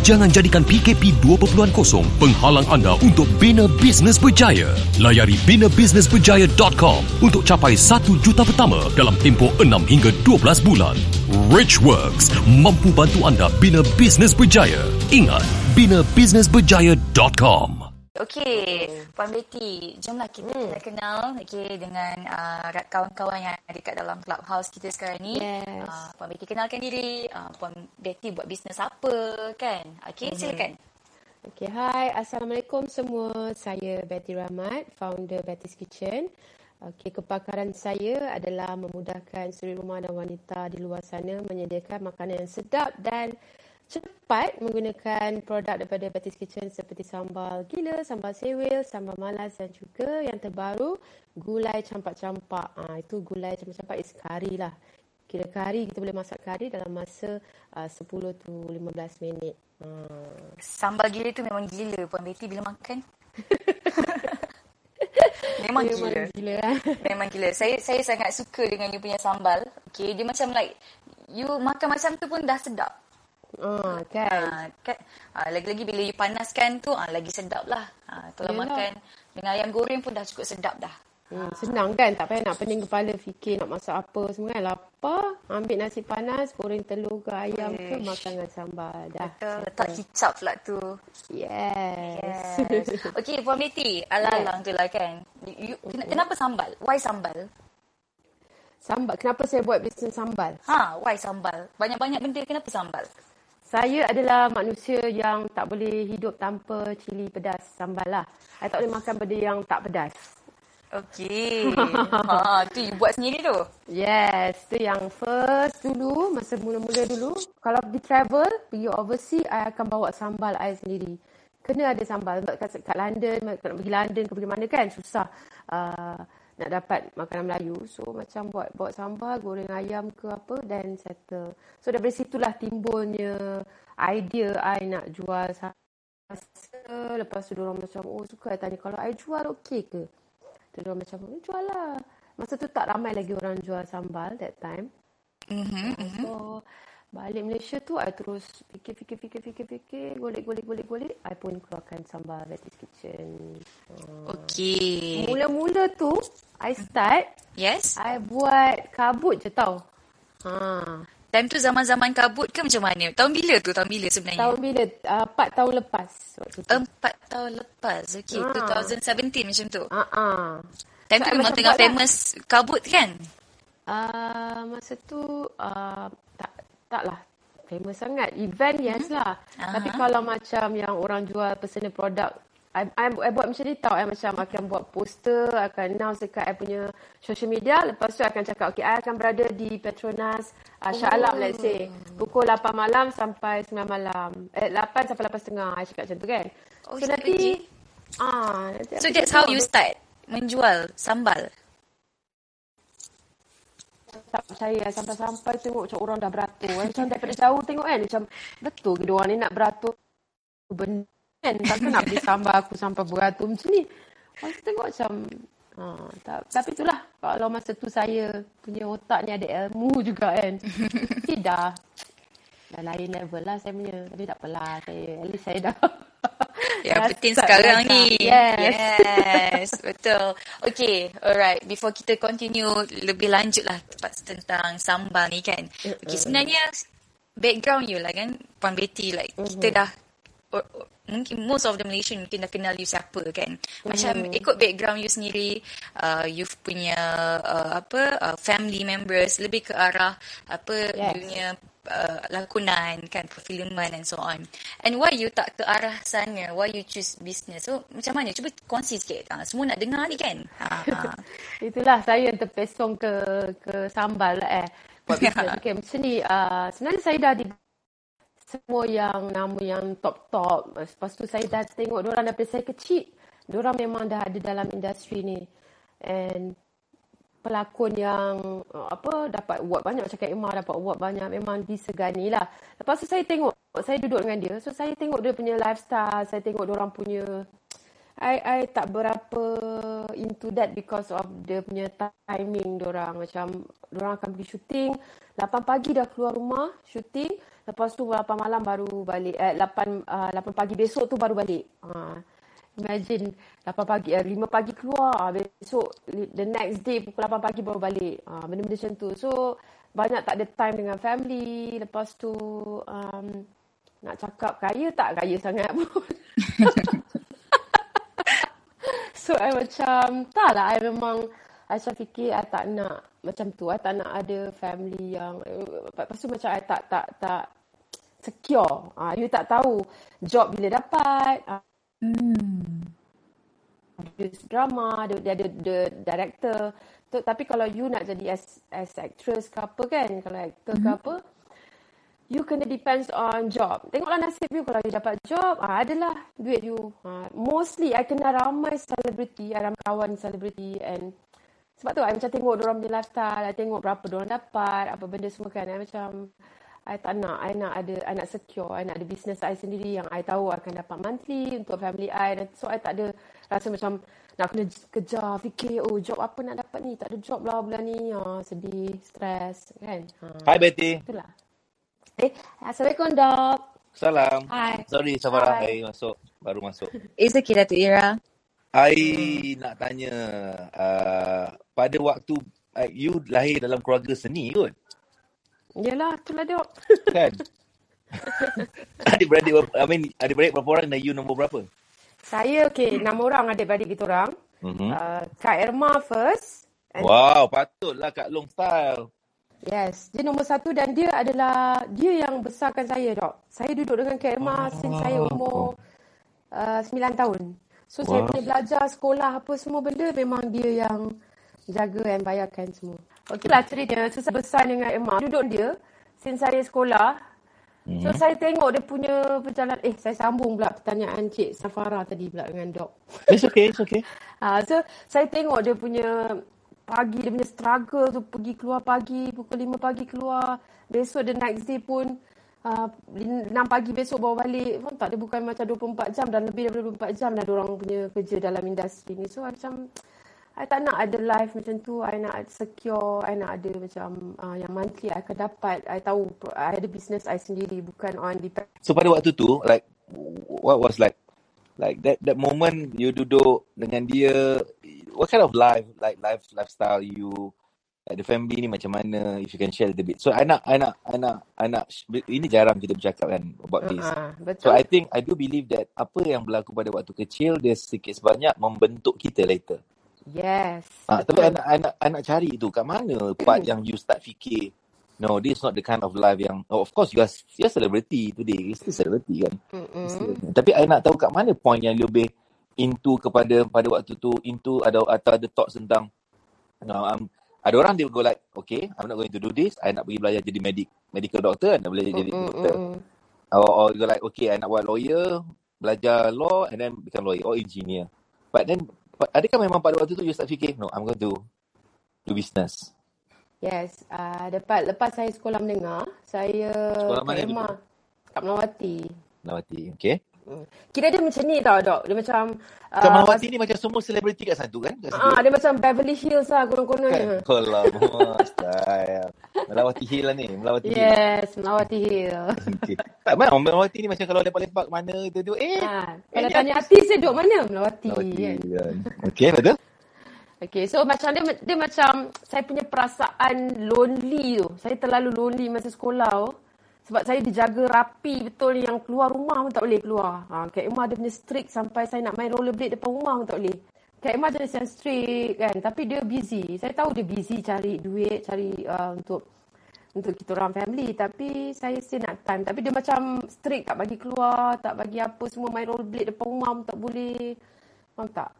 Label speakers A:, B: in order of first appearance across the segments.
A: Jangan jadikan PKP 2.0 penghalang anda untuk bina bisnes berjaya. Layari binabusinessberjaya.com untuk capai 1 juta pertama dalam tempoh 6 hingga 12 bulan. Richworks mampu bantu anda bina bisnes berjaya. Ingat, binabusinessberjaya.com.
B: Okey, Puan Betty, jomlah kita
C: Hmm.
B: hmm. kenal okay, dengan uh, kawan-kawan yang ada kat dalam clubhouse kita sekarang ni.
C: Yes.
B: Uh, Puan Betty kenalkan diri, uh, Puan Betty buat bisnes apa kan? Okey,
C: Mhm.
B: silakan.
C: Okay, hai. Assalamualaikum semua. Saya Betty Rahmat, founder Betty's Kitchen. Okay, kepakaran saya adalah memudahkan suri rumah dan wanita di luar sana menyediakan makanan yang sedap dan cepat menggunakan produk daripada Betty's Kitchen seperti sambal gila, sambal sewil, sambal malas dan juga yang terbaru gulai campak-campak. Ah itu gulai campak-campak is kari lah. Kira kari, kita boleh masak kari dalam masa uh, 10 to 15 minit. Ah.
B: Sambal gila tu memang gila Puan Betty bila makan. memang gila.
C: Memang gila.
B: Memang gila. Saya saya sangat suka dengan you punya sambal. Okay, dia macam like you makan macam tu pun dah sedap.
C: Ah, kan.
B: Ha, kan ha, lagi-lagi bila you panaskan tu ha, lagi sedap lah. Ha, kalau
C: Yelah.
B: makan dengan ayam goreng pun dah cukup sedap dah.
C: Hmm, senang kan? Tak payah nak pening kepala fikir nak masak apa semua kan. Lapar, ambil nasi panas, goreng telur ke ayam ke,
B: Ish.
C: makan dengan sambal. Dah.
B: Betul. Letak kicap pula tu.
C: Yes.
B: Yes. Okey, Puan. Alang-alang tu lah kan. You, ken- kenapa sambal? Why sambal?
C: sambal. Kenapa saya buat bisnes sambal?
B: Ha, why sambal? Banyak-banyak benda kenapa sambal?
C: Saya adalah manusia yang tak boleh hidup tanpa cili pedas sambal lah. Saya tak boleh makan benda yang tak pedas.
B: Okey. ha, tu you buat sendiri tu.
C: Yes, tu yang first dulu, masa mula-mula dulu. Kalau pergi travel, pergi overseas, I akan bawa sambal I sendiri. Kena ada sambal. Sebab kat, kat London, nak pergi London ke pergi mana kan, susah uh, nak dapat makanan Melayu. So, macam buat bawa sambal, goreng ayam ke apa, dan settle. So, dari situlah timbulnya idea I nak jual sambal. Lepas tu, diorang macam, oh suka I tanya, kalau I jual okey ke? Tu dia macam, oh, jual lah. Masa tu tak ramai lagi orang jual sambal that time.
B: Mhm.
C: So, balik Malaysia tu, I terus fikir, fikir, fikir, fikir, fikir, golek, golek, golek, golek. I pun keluarkan sambal Betty's Kitchen. Uh,
B: Okey.
C: Mula-mula tu, I start,
B: Yes.
C: I buat kabut je tau. Ha.
B: Time tu zaman-zaman kabut ke macam mana? Tahun bila tu? Tahun bila sebenarnya?
C: Tahun bila? Uh, 4 tahun lepas. Waktu tu.
B: Empat tahun lepas. Okey,
C: Ah.
B: 2017 macam tu.
C: Uh, uh.
B: Time
C: So,
B: tu
C: I
B: memang tengah
C: lah.
B: famous kabut kan?
C: Uh, masa tu uh, tak tak lah famous sangat. Event yes lah.
B: Aha.
C: Tapi kalau macam yang orang jual personal product I, I, I buat macam ni tau. I macam akan buat poster, akan announce dekat I punya social media. Lepas tu I akan cakap, okay, I akan berada di Petronas uh, Shah Alam, let's say. Pukul 8 malam sampai 9 malam. Eh, 8 sampai 8 setengah. I cakap macam tu kan.
B: Oh,
C: so, nanti... Ah, nanti
B: So that's how you start menjual sambal.
C: Tak percaya sampai-sampai tengok macam orang dah beratur. Eh, Macam daripada jauh tengok kan macam betul ke dia orang ni nak beratur benda kan. Takkan nak beli sambal aku sampai beratur macam ni. Masa tengok macam ha, tak, tapi itulah kalau masa tu saya punya otak ni ada ilmu juga kan. Tidak. Dah lain level lah saya punya. Tapi tak apalah saya. At least saya dah.
B: Yang
C: dah
B: penting sekarang ni.
C: Yes.
B: Yes, betul. Okay, alright. Before kita continue lebih lanjut lah tentang sambal ni kan. Okay, sebenarnya background you lah kan, Puan Betty. Like, kita dah, or, or, mungkin most of the Malaysian mungkin dah kenal you siapa kan. Macam ikut background you sendiri, uh, you punya uh, apa uh, family members lebih ke arah apa
C: Yes.
B: dunia uh, lakonan kan perfilman and so on. And why you tak ke arah sana? Why you choose business? So macam mana? Cuba kongsi sikit. Ha, semua nak dengar ni kan? Ha, ha.
C: Itulah saya yang terpesong ke ke sambal lah eh. Buat business. Okay, macam ni. Uh, sebenarnya saya dah di semua yang nama yang top-top. Lepas tu saya dah tengok orang daripada saya kecil. Diorang memang dah ada dalam industri ni. And pelakon yang uh, apa dapat award banyak macam Kak Emma dapat award banyak memang disegani lah. Lepas tu saya tengok saya duduk dengan dia. So saya tengok dia punya lifestyle, saya tengok dia orang punya I I tak berapa into that because of dia punya timing dia orang macam dia orang akan pergi syuting 8 pagi dah keluar rumah syuting lepas tu 8 malam baru balik eh 8 uh, 8 pagi besok tu baru balik. Ha. Imagine 8 pagi, eh, 5 pagi keluar, besok the next day pukul 8 pagi baru balik. Ah, benda-benda macam tu. So, banyak tak ada time dengan family. Lepas tu, um, nak cakap kaya tak kaya sangat pun. so, I macam, tak lah, I memang, I macam fikir, I tak nak macam tu. I tak nak ada family yang, lepas tu macam I tak, tak, tak secure. Ah, you tak tahu job bila dapat, ah, Hmm. Produce drama, dia, dia ada the director. So, tapi kalau you nak jadi as as actress ke apa kan, kalau actor mm-hmm. ke apa, you kena depends on job. Tengoklah nasib you kalau you dapat job, ah, adalah duit you. Ah, mostly, I kena ramai selebriti, ramai kawan selebriti and sebab tu, I macam tengok orang punya lifestyle, I tengok berapa orang dapat, apa benda semua kan. I macam, I tak nak, I nak ada, I nak secure, I nak ada business I sendiri yang I tahu akan dapat monthly untuk family I. So, I tak ada rasa macam nak kena kejar, fikir, oh job apa nak dapat ni? Tak ada job lah bulan ni. Ha, sedih, stres, kan? Ha.
D: Hi Betty.
C: Itulah. Eh, Assalamualaikum, Dok.
D: Salam.
B: Hi.
D: Sorry, Safara.
C: Hi.
D: I masuk. Baru masuk.
B: It's okay, Datuk Ira.
D: I nak tanya, uh, pada waktu uh, you lahir dalam keluarga seni kot?
C: Yelah, itulah, Dok.
D: Kan? adik-beradik, I mean, adik-beradik berapa orang dan you nombor berapa?
C: Saya, okay, enam orang adik-beradik kita orang.
D: Mm-hmm.
C: Uh, Kak Irma first. And
D: Wow, patutlah Kak Long style.
C: Yes, dia nombor satu dan dia adalah dia yang besarkan saya, Dok. Saya duduk dengan Kak Irma
D: Oh.
C: since saya umur uh, 9 tahun. So, saya
D: Wow.
C: punya belajar, sekolah, apa semua benda memang dia yang jaga dan bayarkan semua. Okey lah cerita, so saya besar dengan Irma. Duduk dia since saya sekolah. So,
D: Mhm.
C: saya tengok dia punya perjalanan. Eh, saya sambung pula pertanyaan Cik Safara tadi pula dengan Dok.
D: It's okay, it's okay.
C: Ha, so saya tengok dia punya pagi, dia punya struggle tu pergi keluar pagi, pukul 5 pagi keluar. Besok the next day pun uh, 6 pagi besok bawa balik. Pun tak, dia bukan macam 24 jam dan lebih daripada 24 jam dah orang punya kerja dalam industri ni. So macam, I tak nak ada life macam tu. I nak secure, I nak ada macam uh, yang monthly I akan dapat. I tahu I ada business I sendiri, bukan on depend.
D: So pada waktu tu, like, what was like, like that that moment you duduk dengan dia, what kind of life, like life lifestyle you, like the family ni macam mana, if you can share a little bit. So I nak, I nak, I nak, I nak, ini jarang kita bercakap kan about this.
C: Uh,
D: So
C: betul?
D: I think, I do believe that apa yang berlaku pada waktu kecil, dia sedikit sebanyak membentuk kita later.
C: Yes.
D: Ah, tapi anak anak anak cari tu kat mana part yang you start fikir no this is not the kind of life yang oh, of course you are you are celebrity today you still celebrity kan. Still. tapi I nak tahu kat mana point yang lebih into kepada pada waktu tu into ada atau ada thoughts tentang no, um, ada orang dia go like okay I'm not going to do this I nak pergi belajar jadi medik medical doctor nak belajar jadi
C: Mm-mm,
D: doktor or, or go like okay I nak buat lawyer belajar law and then become lawyer or engineer but then adakah memang pada waktu tu you start fikir no I'm going to do business
C: Yes, uh, lepas, lepas saya sekolah menengah, saya
D: Sekolah mana
C: Emma
D: dulu?
C: kat Melawati.
D: Melawati okay.
C: Kira dia macam ni tau, Dok. Dia macam...
D: Kat
C: Uh,
D: Melawati ni macam semua selebriti kat situ kan? Kat
C: ah, dia macam Beverly Hills lah,
D: Kan?
C: konon-kononnya.
D: Kalau style. Melawati Hill lah ni. Melawati Hill.
C: Yes, Melawati Hill.
D: Okay. Tak mana Melawati ni macam kalau lepak-lepak mana tu tu eh.
C: ha,
D: eh
C: kalau tanya
D: artis.
C: dia duduk mana? Melawati,
D: Melawati
C: kan?
D: kan. Okay betul?
C: Okay, so macam dia, dia macam saya punya perasaan lonely tu. Saya terlalu lonely masa sekolah tu. Sebab saya dijaga rapi betul yang keluar rumah pun tak boleh keluar. Ha, Kak Emma dia punya strict sampai saya nak main rollerblade depan rumah pun tak boleh. Kak Emma jenis yang strict kan. Tapi dia busy. Saya tahu dia busy cari duit, cari uh, untuk untuk kita orang family. Tapi saya still nak time. Tapi dia macam strict tak bagi keluar, tak bagi apa semua main rollerblade depan rumah pun tak boleh. Faham tak?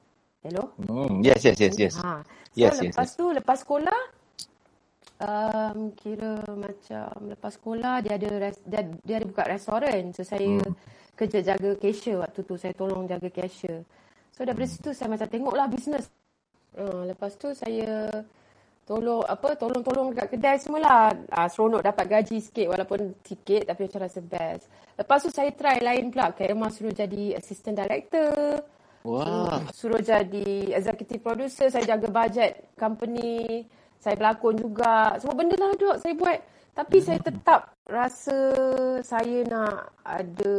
C: Hello?
D: Hmm. Yes, yes, yes, yes.
C: Ha. So
D: Yes, yes,
C: lepas
D: yes.
C: tu, lepas sekolah, um, kira macam lepas sekolah dia ada res, dia, dia ada buka restoran. So saya
D: Hmm.
C: kerja jaga cashier waktu tu. Saya tolong jaga cashier. So daripada
D: Hmm.
C: situ saya macam tengoklah bisnes. Uh, lepas tu saya tolong apa tolong-tolong dekat kedai semualah. Uh, seronok dapat gaji sikit walaupun sikit tapi macam rasa best. Lepas tu saya try lain pula. Kak Irma suruh jadi assistant director.
D: Wah.
C: Suruh jadi executive producer, saya jaga bajet company, saya berlakon juga. Semua benda lah dok saya buat. Tapi saya tetap rasa saya nak ada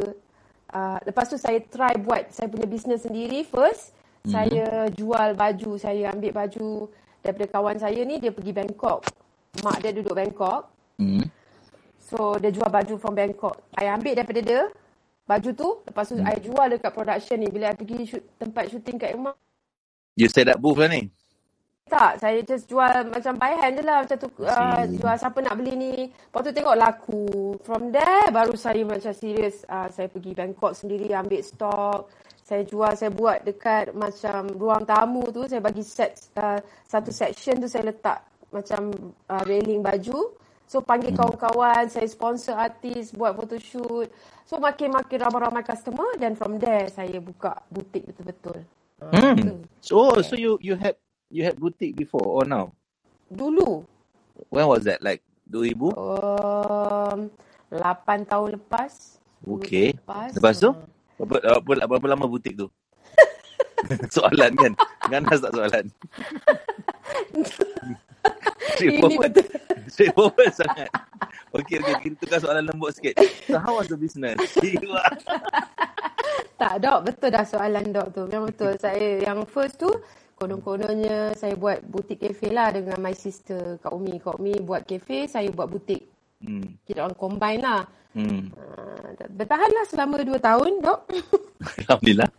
C: uh, lepas tu saya try buat saya punya business sendiri first. Saya jual baju, saya ambil baju daripada kawan saya ni dia pergi Bangkok. Mak dia duduk Bangkok.
D: Hmm.
C: So dia jual baju from Bangkok. I ambil daripada dia baju tu, lepas tu I jual dekat production ni bila I pergi shoot, tempat shooting kat rumah.
D: You set up booth lah ni.
C: Tak, saya just jual macam by hand je lah. Macam tu uh, jual siapa nak beli ni. Lepas tu tengok laku. From there baru saya macam serius. Uh, saya pergi Bangkok sendiri ambil stok. Saya jual, saya buat dekat macam ruang tamu tu. Saya bagi set, uh, satu section tu saya letak macam uh, railing baju. So panggil kawan-kawan, saya sponsor artis, buat photoshoot. So makin-makin ramai-ramai customer. Dan from there saya buka butik betul-betul. Tu.
D: Hmm. So, so you you had you had boutique before or now?
C: Dulu,
D: When was that? Like 2000?
C: Um, 8 tahun lepas.
D: Okay.
C: Lepas.
D: Lepas tu?
C: ah.
D: Berapa, berapa, berapa lama butik tu? soalan kan? Ganas tak soalan? Straightforward. Straightforward sangat. Okay, okay. Kita tukar soalan lembut sikit. So, how was the business?
C: Tak, Dok. Betul dah soalan Dok tu. Memang betul. Saya yang first tu, konon-kononnya saya buat butik kafe lah dengan my sister Kak Umi. Kak Umi buat kafe, saya buat butik.
D: hmm.
C: Kita orang combine lah.
D: Hmm.
C: Uh, bertahanlah selama 2 tahun, Dok.
D: Alhamdulillah.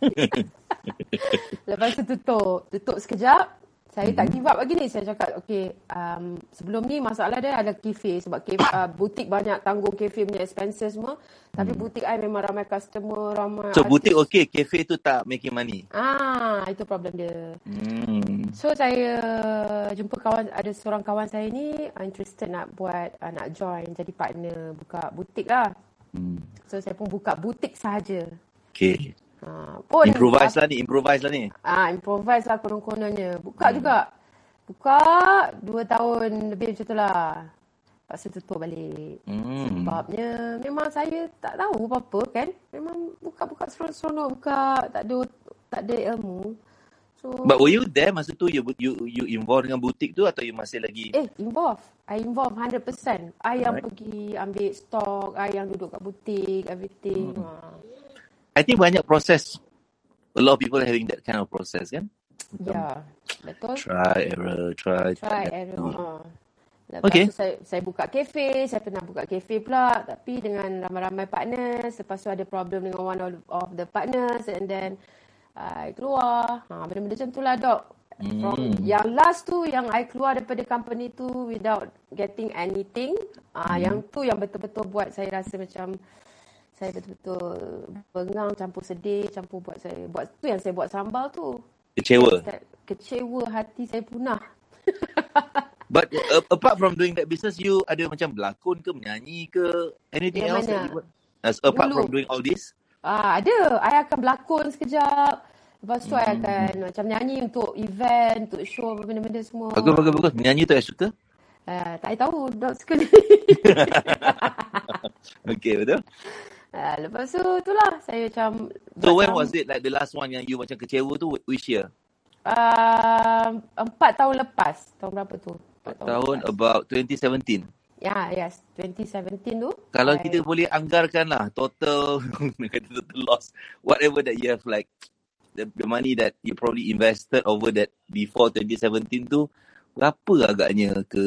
C: Lepas tu tutup. Tutup sekejap. Saya tak give up lagi ni. Saya cakap, okay, um, sebelum ni masalah dia ada kafe. Sebab kafe, uh, butik banyak tanggung kafe punya expenses semua. Tapi butik I memang ramai customer, ramai
D: So, butik
C: artis.
D: okay. Cafe tu tak making money.
C: Ah, itu problem dia.
D: Hmm.
C: So saya jumpa kawan ada seorang kawan saya ni interested nak buat uh, nak join jadi partner buka butik lah.
D: hmm.
C: So saya pun buka butik sahaja.
D: Okay.
C: Uh, pun
D: Improvise lah ni. Improvise lah ni.
C: Ah, improvise lah konon-kononnya. Buka hmm. juga. Buka dua tahun lebih macam tu lah. Lepas tu tutup balik.
D: Hmm.
C: Sebabnya memang saya tak tahu apa-apa kan. Memang buka-buka seronok-seronok buka. Tak ada tak ada ilmu. So
D: But were you there masa tu you you you involved dengan butik tu atau you masih lagi
C: Eh, involve. I involve 100%. I yang
D: Alright.
C: pergi ambil stok, I yang duduk kat butik, everything.
D: Hmm.
C: Ha.
D: I think banyak proses a lot of people having that kind of process kan Macam
C: Ya, betul.
D: try error try
C: Try
D: try
C: error.
D: no.
C: Ha. Lepas
D: Okay.
C: tu saya, saya buka kafe, saya pernah buka kafe pula tapi dengan ramai-ramai partners. Lepas tu ada problem dengan one of, the partners and then I keluar. Ha, benda-benda macam tu lah dok. From
D: Hmm.
C: yang last tu yang I keluar daripada company tu without getting anything. Ah
D: Hmm.
C: yang tu yang betul-betul buat saya rasa macam saya betul-betul bengang campur sedih campur buat saya buat tu yang saya buat sambal tu.
D: kecewa
C: Saya, kecewa hati saya punah.
D: but uh, apart from doing that business you ada macam berlakon ke menyanyi ke anything
C: Yang
D: else that
C: mana?
D: you buat As, apart
C: Dulu.
D: from doing all this
C: Ah, ada. I akan berlakon sekejap. Lepas tu, I
D: Hmm.
C: akan macam nyanyi untuk event, untuk show, benda-benda semua.
D: bagus bagus bagus menyanyi tu I suka
C: Ah, tak I tahu, dok suka ni.
D: okay betul
C: ah, lepas tu, itulah. Saya macam...
D: so when
C: sam-
D: was it like the last one yang you macam kecewa tu which year
C: Ah, empat tahun lepas. Tahun berapa tu? Empat
D: tahun
C: lepas.
D: about 2017
C: Ya, yes. 2017 tu.
D: Kalau
C: I-
D: kita boleh anggarkan lah total total loss whatever that you have like the, the money that you probably invested over that before 2017 tu berapa agaknya ke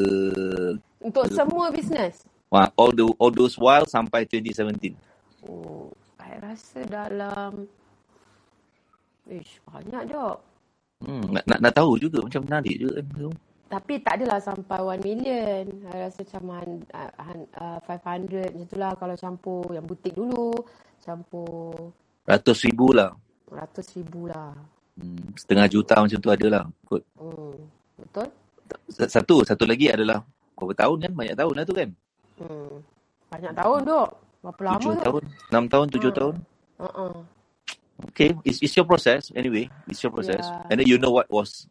C: Untuk semua bisnes.
D: wah, all the all those while sampai 2017
C: Oh, I rasa dalam... Ish, banyak dok.
D: hmm, nak, nak nak tahu juga macam menarik juga kan tu
C: Tapi tak adalah sampai 1 million. I rasa macam uh, uh, 500 macam tu lah kalau campur yang butik dulu. Campur
D: Ratus ribu lah.
C: ratus ribu lah.
D: Hmm, setengah juta macam tu adalah. Kot.
C: Hmm. Betul?
D: Satu, satu lagi adalah berapa tahun kan? Banyak tahun lah tu kan?
C: Hmm. Banyak tahun duk. Berapa lama
D: Tujuh
C: tu?
D: tahun, enam tahun, tujuh
C: Hmm.
D: tahun.
C: Uh-uh.
D: Okay, it's, it's your process anyway. It's your process.
C: Yeah.
D: And then you know what was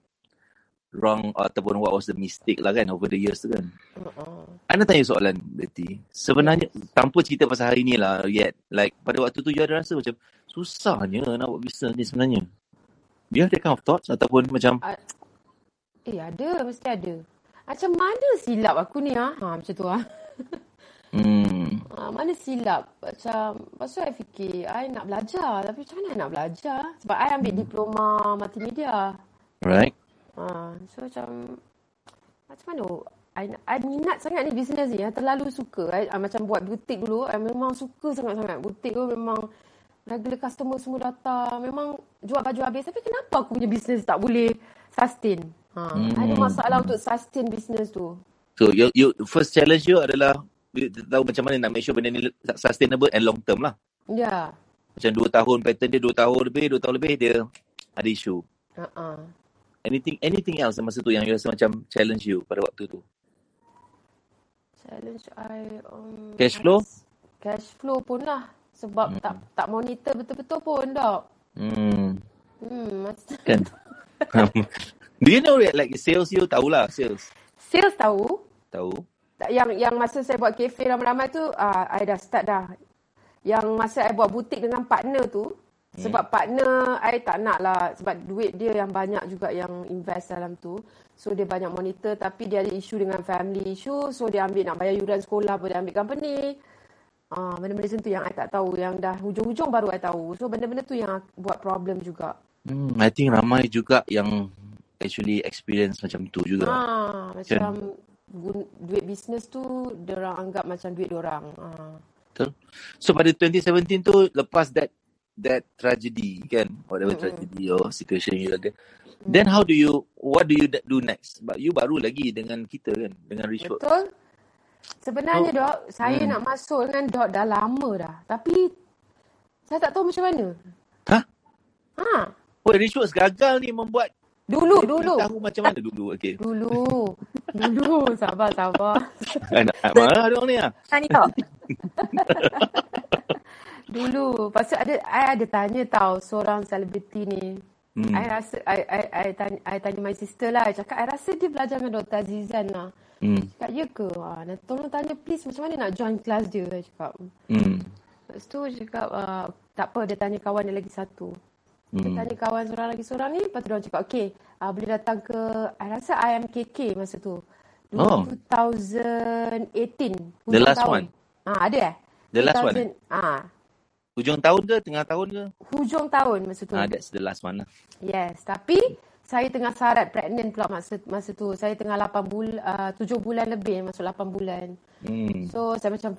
D: wrong ataupun what was the mistake lah kan over the years tu kan.
C: Uh-uh.
D: Ana tanya soalan Betty. Sebenarnya tanpa cerita pasal hari ni lah yet. Like pada waktu tu you ada rasa macam susahnya nak buat bisnes ni sebenarnya. Do you have that kind of thoughts ataupun macam
C: Ah, Eh ada, mesti ada. Macam mana silap aku ni ah? Ha, macam tu ah.
D: hmm,
C: Ha, mana silap? Macam, lepas tu I fikir, I nak belajar. Tapi macam mana I nak belajar? Sebab I ambil diploma multimedia.
D: right?
C: Ha, so macam, macam mana? I, I minat sangat ni bisnes ni. I terlalu suka. I, I macam buat butik dulu. I memang suka sangat-sangat. Butik tu memang regular customer semua datang. Memang jual baju habis. Tapi kenapa aku punya bisnes tak boleh sustain? Ha,
D: Hmm.
C: Ada masalah untuk sustain bisnes tu.
D: So you, you first challenge you adalah you tahu macam mana nak make sure benda ni sustainable and long term lah.
C: Ya.
D: Macam dua tahun pattern dia dua tahun lebih, dua tahun lebih dia ada isu.
C: Uh-uh.
D: Anything anything else masa tu yang you rasa macam challenge you pada waktu tu?
C: Challenge I um,
D: Cash flow?
C: Cash flow pun lah. Sebab
D: Hmm.
C: tak tak monitor betul-betul pun dok.
D: Hmm,
C: Hmm, mas-
D: kan? Do you know like sales you tahulah sales?
C: Sales tahu.
D: Tahu?
C: Yang yang masa saya buat kafe ramai-ramai tu, uh, I dah start dah. Yang masa I buat butik dengan partner tu, sebab partner I tak nak lah. Sebab duit dia yang banyak juga yang invest dalam tu. So dia banyak monitor tapi dia ada isu dengan family issue. So dia ambil nak bayar yuran sekolah pun dia ambil company. Ah, benda-benda tu yang I tak tahu. Yang dah hujung-hujung baru I tahu. So benda-benda tu yang buat problem juga.
D: Hmm, I think ramai juga yang actually experience macam tu juga.
C: Ah, macam gun- duit bisnes tu orang anggap macam duit orang. Ah.
D: Betul? So pada 2017 tu lepas that that tragedy kan, whatever tragedy or situation you ada. Then how do you what do you do next? But you baru lagi dengan kita kan, dengan Richwork.
C: Betul? Sebenarnya
D: Oh.
C: dok, saya
D: Hmm.
C: nak masuk dengan dok dah lama dah. Tapi saya tak tahu macam mana.
D: Hah?
C: Ha,
D: Oh, Richworks gagal ni membuat
C: dulu dulu.
D: tahu macam mana dulu. Okay.
C: Dulu. Dulu. Sabar, sabar.
D: Nak marah dong ni ah.
B: Tanya tau.
C: Dulu. Tu ada, I ada tanya tau seorang selebriti ni.
D: Hmm.
C: I rasa, I, I, I, tanya, I tanya my sister lah. I cakap, I rasa dia belajar dengan Dr. Azizan lah.
D: Hmm.
C: Cakap, ya ke? Ah, nak tolong tanya please macam mana nak join kelas dia. I cakap.
D: Hmm.
C: Lepas tu dia cakap, ah, tak apa dia tanya kawan dia lagi satu.
D: Hmm.
C: tanya kawan seorang lagi seorang ni. Lepas tu dia cakap, okay, ah, boleh datang ke, I rasa IMKK masa tu.
D: Oh.
C: 2018.
D: The last
C: tahun.
D: one?
C: Ah, ada eh?
D: The last one?
C: 2000 Ah,
D: Hujung tahun ke? Tengah tahun ke?
C: hujung tahun masa tu.
D: Ah, that's the last one lah.
C: Yes, tapi saya tengah sarat pregnant pula masa masa tu. Saya tengah 8 bulan uh, 7 bulan lebih masuk 8 bulan.
D: Hmm.
C: So saya macam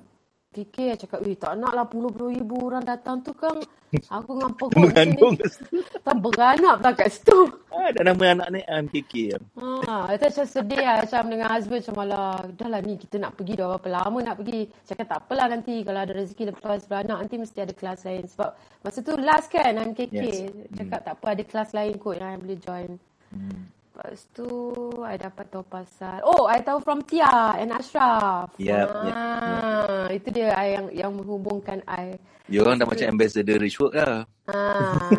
C: fikir cakap, "Eh, tak nak lah puluh-puluh ribu orang datang tu kan. Aku dengan perut
D: Mengandung
C: macam ni. Tak beranak tak kat situ."
D: Ah, dah nama anak ni MKK.
C: Ha, itu macam sedih lah. Macam dengan husband macam malah, dah lah ni kita nak pergi dah berapa lama nak pergi. Cakap tak apalah nanti kalau ada rezeki lepas beranak nanti mesti ada kelas lain. Sebab masa tu last kan MKK.
D: Yes.
C: Cakap tak apa ada kelas lain kot yang I boleh join. Lepas tu, I dapat tahu pasal... Oh, I tahu from Tia and Ashraf.
D: Yep,
C: ah,
D: yep,
C: Itu dia I yang yang menghubungkan I.
D: Dia orang dah macam ambassador Richwork lah.
C: Ah.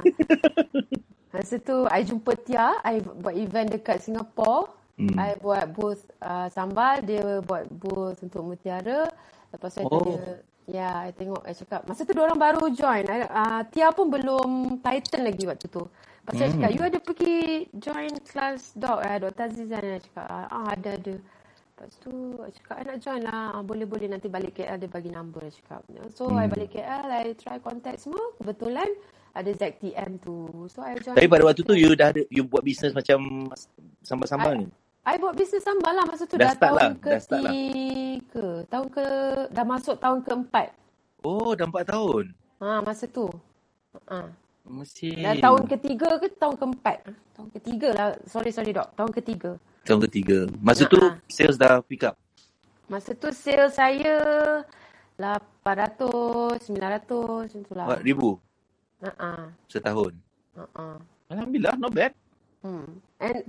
C: Masa tu, I jumpa Tia. I buat event dekat Singapore.
D: Hmm.
C: I buat booth uh, sambal. Dia buat booth untuk Mutiara. Lepas tu, I
D: Oh.
C: tanya... Ya, I tengok, I cakap. Masa tu, orang baru join. I, uh, Tia pun belum title lagi waktu tu. Tu, I cakap, you ada pergi join kelas doc, eh, Dr. Azizan. I cakap, ah, ada, ada. Lepas tu, I cakap, I nak join lah. Ah, boleh-boleh nanti balik KL, dia bagi number. I cakap. So, I balik KL, I try contact semua. Kebetulan, ada ZTM tu. So, I join.
D: Tapi pada waktu tu you dah ada, you buat bisnes macam sambal-sambal ni.
C: I buat bisnes sambal lah masa tu
D: Dah
C: dah, tahun
D: lah, dah start lah.
C: ketiga. Tahun ke, dah masuk tahun keempat.
D: Oh, dah empat tahun.
C: Ha, masa tu. Ha.
D: Mesti.
C: Dan tahun ketiga ke tahun keempat? Tahun ketiga lah. Sorry, sorry dok. Tahun ketiga.
D: Tahun ketiga. Masa tu
C: Ha-ha.
D: sales dah pick up.
C: Masa tu sale saya 800, 900 macam tu lah.
D: Ribu
C: Uh-uh.
D: setahun.
C: Uh-uh.
D: Alhamdulillah, not bad.
C: Hmm. And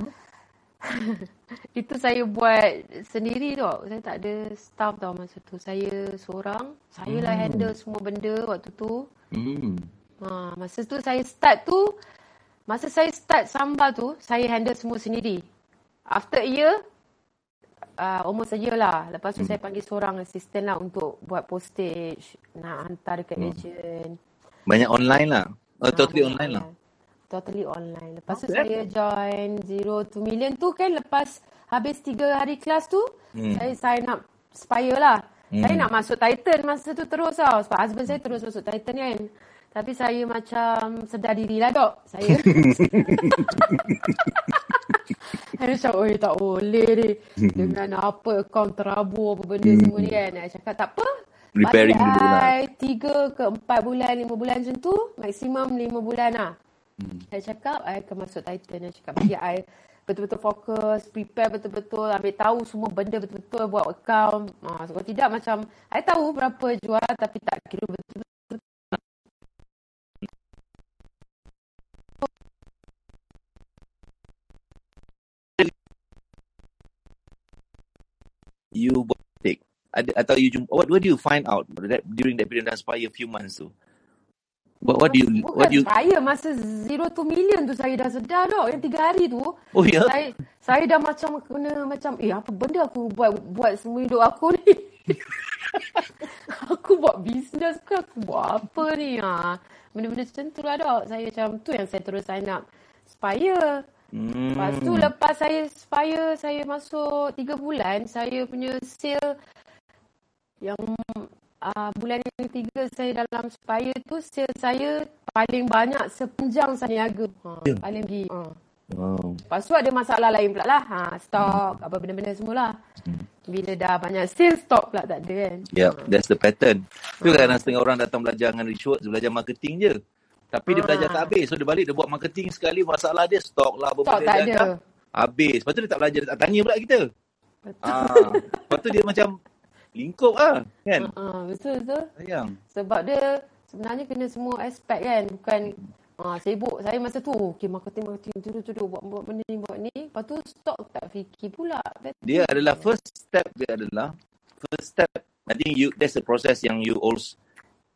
C: itu saya buat sendiri tau. Saya tak ada staff tau masa tu. Saya seorang. Saya lah
D: Hmm.
C: handle semua benda waktu tu.
D: Hmm.
C: Ha, masa tu saya start tu, masa saya start sambal tu, saya handle semua sendiri. After a year, uh, almost a year lah. Lepas tu
D: Hmm.
C: saya panggil seorang assistant lah untuk buat postage, nak hantar dekat
D: Hmm.
C: agent.
D: Banyak online lah. Oh,
C: Ah,
D: totally online lah.
C: Totally online. Lepas tu
D: bad.
C: saya join Zero to Million tu kan lepas habis tiga hari kelas tu,
D: Hmm.
C: saya sign up Spire lah.
D: Hmm.
C: Saya nak masuk Titan masa tu terus tau. Sebab husband saya terus masuk Titan kan. Tapi saya macam sedar diri lah dok. Saya saya macam, oi tak boleh ni. Dengan apa akaun terabur apa benda semua ni kan. Saya cakap tak apa.
D: Hmm. Repairing dulu lah.
C: Tiga ke empat bulan, lima bulan macam tu. Maksimum lima bulan lah.
D: Hmm.
C: Saya cakap, I akan masuk Titan. Saya cakap, bagi I betul-betul fokus, prepare betul-betul, ambil tahu semua benda betul-betul, buat account. Ha, so, kalau tidak macam, I tahu berapa jual tapi tak kira betul-betul.
D: You buat take. Ada, atau you jumpa, what, what do you find out that, during that period transpire few months tu? What, what do you,
C: Bukan
D: what do you,
C: saya, masa zero to million tu saya dah sedar dok. Yang tiga hari tu,
D: oh ya?
C: saya saya dah macam kena macam eh apa benda aku buat buat semua hidup aku ni. aku buat bisnes ke aku buat apa ni ha. Benda-benda macam tu lah dok. Saya macam tu yang saya terus sign up Spire.
D: Hmm.
C: Lepas tu lepas saya Spire saya masuk tiga bulan saya punya sale yang uh, bulan yang ketiga saya dalam Spire tu sale saya paling banyak sepanjang saya niaga. Ha,
D: Ya.
C: paling tinggi. Ha.
D: Wow.
C: Lepas tu ada masalah lain pula lah. Ha, stok, apa benda-benda semua lah. Bila dah banyak sale, stok pula tak ada kan.
D: Yeah, that's the pattern. Tu kadang setengah orang datang belajar dengan Rich Words, belajar marketing je. Tapi dia
C: Ah.
D: belajar tak habis. So dia balik, dia buat marketing sekali, masalah dia stok lah. apa benda dia
C: ada.
D: hantar, Habis. Lepas tu dia tak belajar, dia tak tanya pula kita. Ah. Lepas tu dia macam lingkup lah. Kan?
C: Ha, betul-betul.
D: Sayang.
C: Sebab dia sebenarnya kena semua aspek kan. Bukan ha, sibuk. Saya masa tu, okay, marketing, marketing, tidur-tidur, buat, buat benda ni, buat ni. Lepas tu stok tak fikir pula.
D: Dia adalah first step dia adalah first step. I think you that's the process yang you also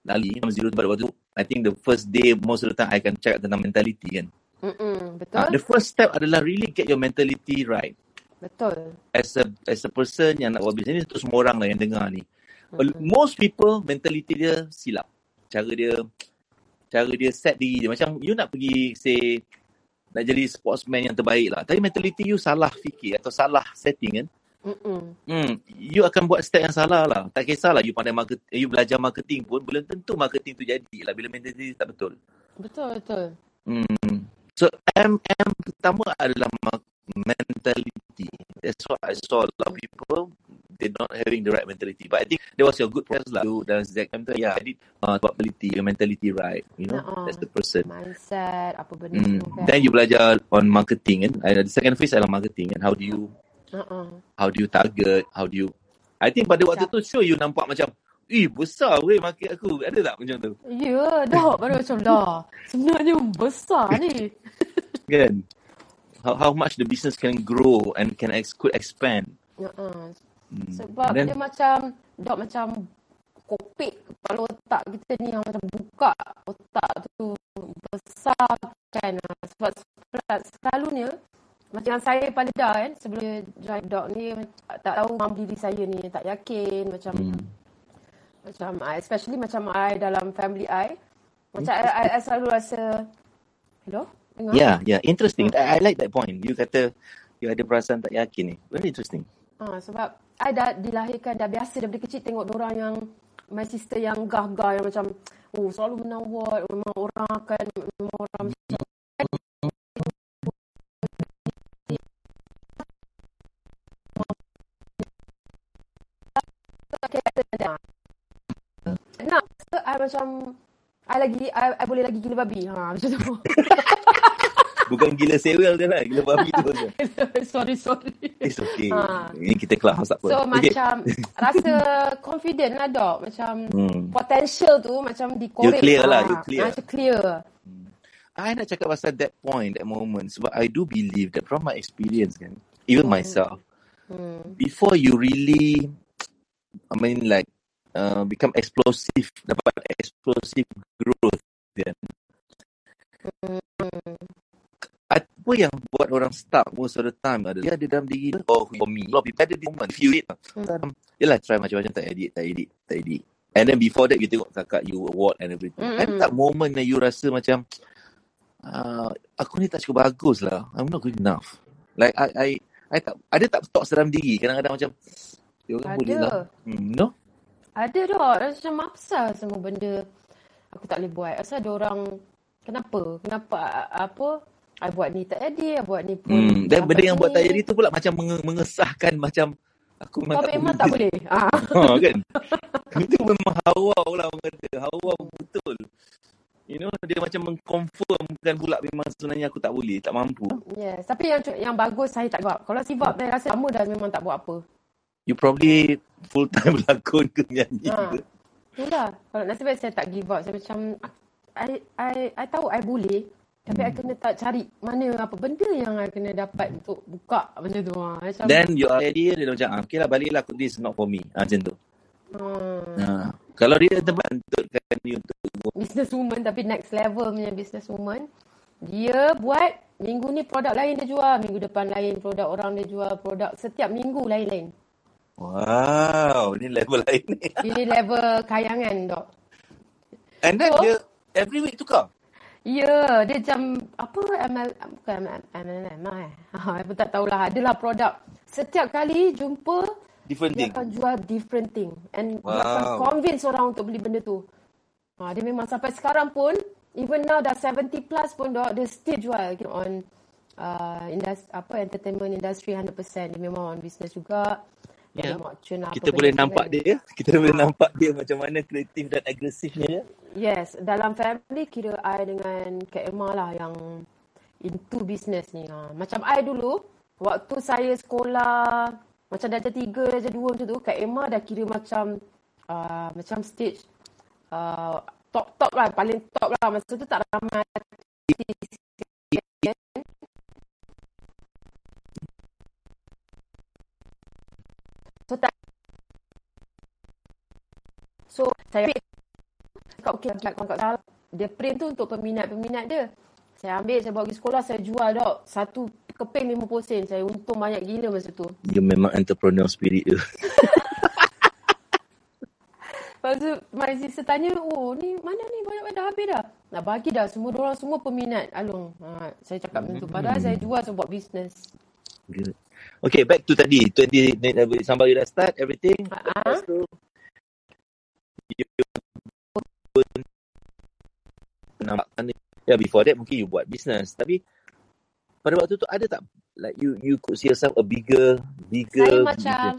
D: lali from zero to pada waktu. I think the first day most of the time I akan cakap tentang mentality kan.
C: Mm-mm, betul?
D: Ah, the first step adalah really get your mentality right.
C: Betul.
D: as a as a person yang nak buat bisnes ni untuk semua orang lah yang dengar ni. Mm-hmm. Most people mentality dia silap. Cara dia cara dia set diri dia macam you nak pergi say nak jadi sportsman yang terbaik lah. Tapi mentality you salah fikir atau salah setting kan.
C: Mm-mm.
D: Hmm, you akan buat step yang salah lah. Tak kisahlah you pandai market, you belajar marketing pun belum tentu marketing tu jadi lah bila mentality tak betul.
C: Betul, betul.
D: Hmm. So M M pertama adalah mentality. That's what I saw a lot of people they not having the right mentality. But I think that was your good process lah. You dan Zack M tu, yeah, I did uh, buat mentality, your mentality right. You know,
C: Uh-uh.
D: that's the person.
C: Mindset, apa benda kan.
D: Then you belajar on marketing kan. Uh, the second phase adalah marketing and how do you
C: Uh-uh.
D: how do you target, how do you I think pada waktu tu sure you nampak macam Eh, besar weh market aku. Ada tak macam tu?
C: Ya, dah. Baru macam dah. Sebenarnya besar ni.
D: Kan? How, how much the business can grow and can ex- could expand.
C: Uh-uh.
D: Hmm.
C: Sebab
D: Then-
C: dia macam, dok macam kopik kepala otak kita ni yang macam buka otak tu besar kan. Sebab sel- selalunya macam yang saya pada dah kan sebelum join dog ni tak tahu mampu diri saya ni tak yakin macam
D: Hmm.
C: macam I, especially macam I dalam family I macam I, I, I selalu rasa hello dengar
D: Yeah, yeah, interesting. I, I like that point. You kata you ada perasaan tak yakin ni. Very interesting.
C: Ha, sebab I dah dilahirkan dah biasa daripada kecil tengok orang yang my sister yang gah-gah yang macam oh selalu menang award memang orang akan memang orang macam macam I lagi I, I boleh lagi gila babi ha macam tu
D: Bukan gila sewel je lah. Gila babi tu
C: sorry, sorry.
D: It's okay.
C: Ha.
D: Ini kita clubhouse tak apa.
C: So
D: okay.
C: macam rasa confident lah dok. Macam
D: Hmm.
C: potential tu macam dikorek.
D: clear lah,
C: Ah,
D: you clear.
C: Macam clear.
D: I nak cakap pasal that point, that moment. Sebab I do believe that from my experience kan, even myself,
C: Hmm.
D: before you really, I mean like, uh, become explosive, dapat explosive growth kan. Apa yang buat orang stuck most of the time adalah dia ada dalam diri dia, oh for me. A lot of people ada di moment, feel it.
C: Hmm.
D: Yelah try macam-macam tak edit, tak edit, tak edit. And then before that you tengok kakak you award and everything.
C: Mm-mm.
D: Ada tak moment yang you rasa macam uh, aku ni tak cukup bagus lah. I'm not good enough. Like I I I tak ada tak stok seram diri kadang-kadang macam dia orang
C: Ada.
D: boleh lah. Hmm, no?
C: Ada dok. Rasa macam semua benda aku tak boleh buat. Asal ada orang kenapa? Kenapa apa? I buat ni tak jadi, I buat ni pun.
D: Hmm, dan benda yang buat tak
C: ni.
D: jadi tu pula macam menge- mengesahkan macam aku memang tak
C: memang tak boleh. Ah.
D: ha, kan? Itu memang hawa lah orang kata. Hawa betul. You know, dia macam mengconfirmkan pula memang sebenarnya aku tak boleh, tak mampu.
C: Yes, tapi yang yang bagus saya tak buat. Kalau sibuk saya rasa lama dah memang tak buat apa.
D: You probably full time berlakon ke nyanyi
C: Ha.
D: ke.
C: Itulah. Kalau nasib baik saya tak give up. Saya macam I I I tahu I boleh tapi I kena tak cari mana apa benda yang I kena dapat untuk buka macam tu. Ha. Macam
D: Then you are ready, dia macam, ah, okay lah baliklah, this is not for me. Ah, macam tu.
C: hmm,
D: Ha. Kalau dia tempat untukkan you untuk go.
C: businesswoman tapi next level punya businesswoman. Dia buat minggu ni produk lain dia jual, minggu depan lain produk orang dia jual, produk setiap minggu lain-lain.
D: Wow, ni level lain ni.
C: Ini level kayangan dok.
D: And then
C: So-
D: dia every week tukar.
C: Ya, dia macam apa ML bukan MLM eh. Ha, aku tak tahulah. Adalah produk. Setiap kali jumpa
D: Different
C: dia
D: thing.
C: akan jual different thing and dia akan
D: Wow.
C: convince orang untuk beli benda tu. Ha, dia memang sampai sekarang pun even now dah 70 plus pun dok dia still jual you know, on uh, industri, apa entertainment industry 100%. Dia memang on business juga.
D: Ya. Kita boleh nampak dia. Kita boleh nampak dia macam mana kreatif dan agresifnya dia.
C: Yes, dalam family kira I dengan Kak Emma lah yang into business ni. Ha. Macam I dulu, waktu saya sekolah, macam darjah tiga, darjah dua macam tu, Kak Emma dah kira macam uh, macam stage uh, top-top lah, paling top lah. Masa tu tak ramai artis So tak So saya cakap okey nak kau salah. Dia print tu untuk peminat-peminat dia. Saya ambil, saya bawa pergi sekolah, saya jual dok. Satu keping 50 sen. Saya untung banyak gila masa tu.
D: Dia memang entrepreneur spirit dia.
C: Lepas tu, my sister tanya, oh ni mana ni banyak dah habis dah. Nak bagi dah, semua orang semua peminat Alung. Ha, saya cakap macam tu. Padahal saya jual, saya buat bisnes.
D: Good. Okay, back to tadi. Tadi sambal you dah start, everything.
C: Ah,
D: Lepas tu, you nampak mana. Ya, before that mungkin you buat business. Tapi, pada waktu tu ada tak, like you you could see yourself a bigger, bigger,
C: Saya
D: bigger.
C: macam,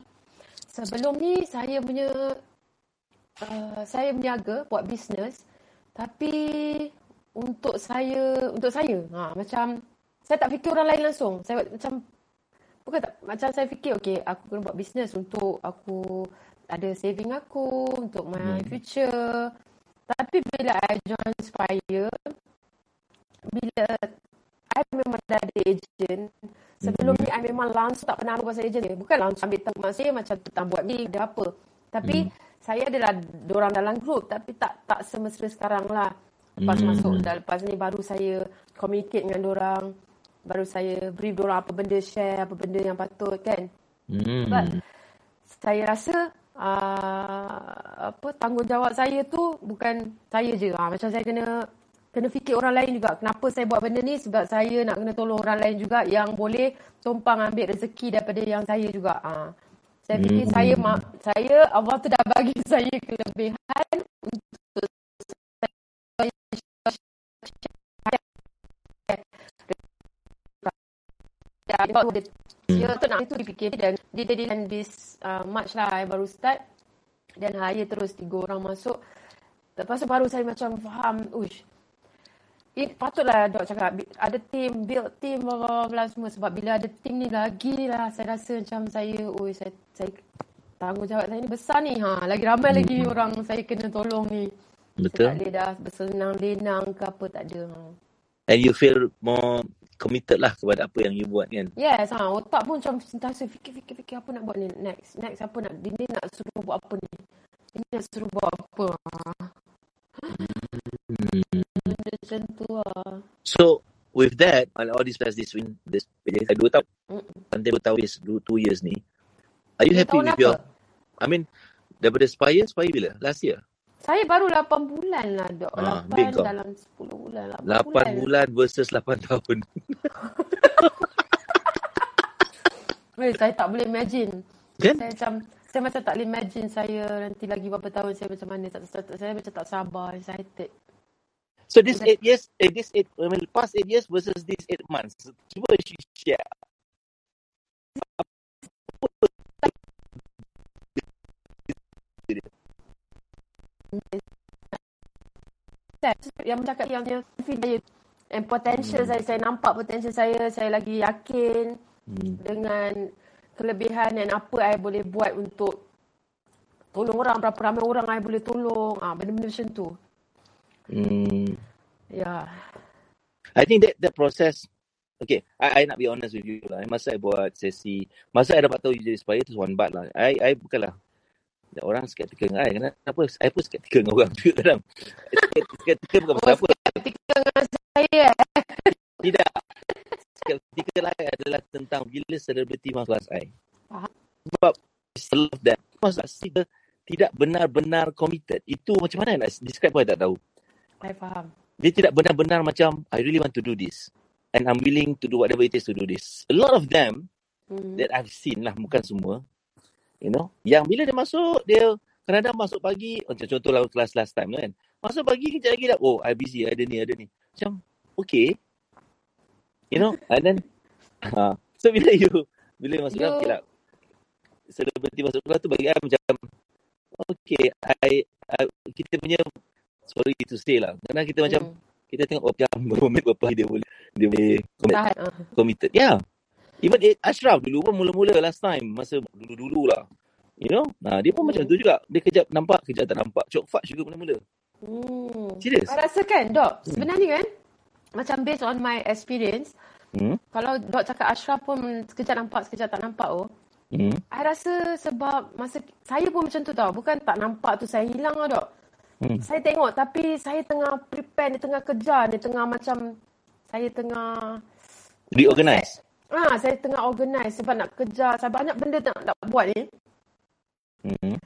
C: sebelum ni saya punya, uh, saya berniaga buat bisnes. Tapi, untuk saya, untuk saya, ha, macam, saya tak fikir orang lain langsung. Saya macam, bukan tak, macam saya fikir, okay, aku kena buat bisnes untuk aku ada saving aku, untuk my
D: Hmm.
C: future. Tapi bila I join Spire, bila I memang dah ada agent, sebelum ni I memang langsung tak pernah ambil pasal agent. Bukan langsung ambil tentang saya macam tentang buat ni, ada apa. Tapi saya adalah orang dalam grup tapi tak tak semesra sekarang lah. Lepas
D: Hmm.
C: masuk, dah lepas ni baru saya communicate dengan orang, baru saya brief orang apa benda share, apa benda yang patut kan.
D: Hmm.
C: But saya rasa uh, apa tanggungjawab saya tu bukan saya je. Ha, macam saya kena kena fikir orang lain juga. Kenapa saya buat benda ni? Sebab saya nak kena tolong orang lain juga yang boleh tumpang ambil rezeki daripada yang saya juga. Ha. Saya fikir
D: Hmm.
C: saya mak saya Allah tu dah bagi saya kelebihan untuk saya Ya, dia, dia tu nak itu dipikir dan dia jadi dan bis uh, March lah I baru start dan hire terus tiga orang masuk. Lepas tu baru saya macam faham, uish. it, patutlah dok cakap ada team build team bla bla bla semua sebab bila ada team ni lagi lah saya rasa macam saya oi saya saya tanggungjawab saya ni besar ni ha lagi ramai lagi orang saya kena tolong ni saya tak
D: Betul.
C: boleh dah bersenang lenang ke apa tak ada ha.
D: And you feel more committed lah kepada apa yang you buat kan.
C: Yes, ha, otak pun macam sentiasa fikir-fikir-fikir apa nak buat ni next. Next apa nak, ini nak suruh buat apa ni. Ini nak suruh buat apa.
D: Hmm.
C: Benda macam tu lah.
D: So with that, on all these past this win, this eh, dua tahun, nanti dua tahun, yes, dua, two years ni, are you happy with
C: apa?
D: your, I mean, daripada Spire, Spire bila? Last year?
C: Saya baru 8 bulan lah, Dok.
D: Ah,
C: 8
D: big kau.
C: dalam 10 bulan. 8,
D: 8 bulan. bulan versus 8 tahun.
C: Eh, saya tak boleh imagine.
D: Kan?
C: Saya macam saya macam tak boleh imagine saya nanti lagi berapa tahun saya macam mana. Tak, tak, saya macam tak sabar, excited.
D: So this 8 years, eh, this 8, I mean, past 8 years versus this 8 months, cuba you share.
C: Yang bercakap yang yang confident and potential saya, saya nampak potential saya, saya lagi yakin
D: Hmm.
C: dengan kelebihan dan apa saya boleh buat untuk tolong orang, berapa ramai orang saya boleh tolong. Ah, benda-benda macam tu.
D: Hmm.
C: Ya.
D: I think that that process Okay, I, I nak be honest with you lah. Masa I buat sesi, masa I dapat tahu you jadi Spire tu one bat lah. I, I bukanlah orang skeptikal dengan I. Kenapa? I pun skeptikal dengan orang juga kadang. Skeptikal bukan pasal apa.
C: Ketika dengan saya, eh.
D: Tidak. Skeptikal I adalah tentang bila selebriti masuk kelas I.
C: Faham.
D: Sebab love that. Masa dia tidak benar-benar committed. Itu macam mana nak describe pun I tak tahu.
C: saya faham.
D: dia tidak benar-benar macam I really want to do this and I'm willing to do whatever it takes to do this. A lot of them
C: Hmm.
D: that I've seen lah, bukan semua, you know, yang bila dia masuk, dia kadang-kadang masuk pagi, macam contoh lah kelas last time kan, masuk pagi kejap lagi dah, oh I busy, ada ni, ada ni. Macam, okay. You know, and then, ha, so bila you, bila masuk dalam, okay lah, selebriti masuk kelas tu bagi I macam, okay, I, I, kita punya, sorry to say lah, kadang kita macam,
C: Hmm.
D: kita tengok oh, macam berapa minit berapa dia boleh dia boleh commit,
C: Tahan. ah.
D: committed. Yeah. Even Ashraf dulu pun mula-mula last time masa dulu-dulu lah. You know? Nah, dia pun
C: Hmm.
D: macam tu juga. Dia kejap nampak, kejap tak nampak. Cok Fat juga mula-mula.
C: Hmm.
D: Serius?
C: Saya rasa kan, Dok, sebenarnya kan, macam based on my experience,
D: Hmm?
C: kalau Dok cakap Ashraf pun sekejap nampak, sekejap tak nampak oh.
D: Hmm?
C: I rasa sebab masa saya pun macam tu tau. Bukan tak nampak tu saya hilang lah, Dok.
D: Hmm.
C: Saya tengok tapi saya tengah prepare, ni tengah kejar, ni tengah macam saya tengah
D: Reorganize.
C: Ah saya tengah organize sebab nak kejar, saya banyak benda nak nak buat ni.
D: Hmm?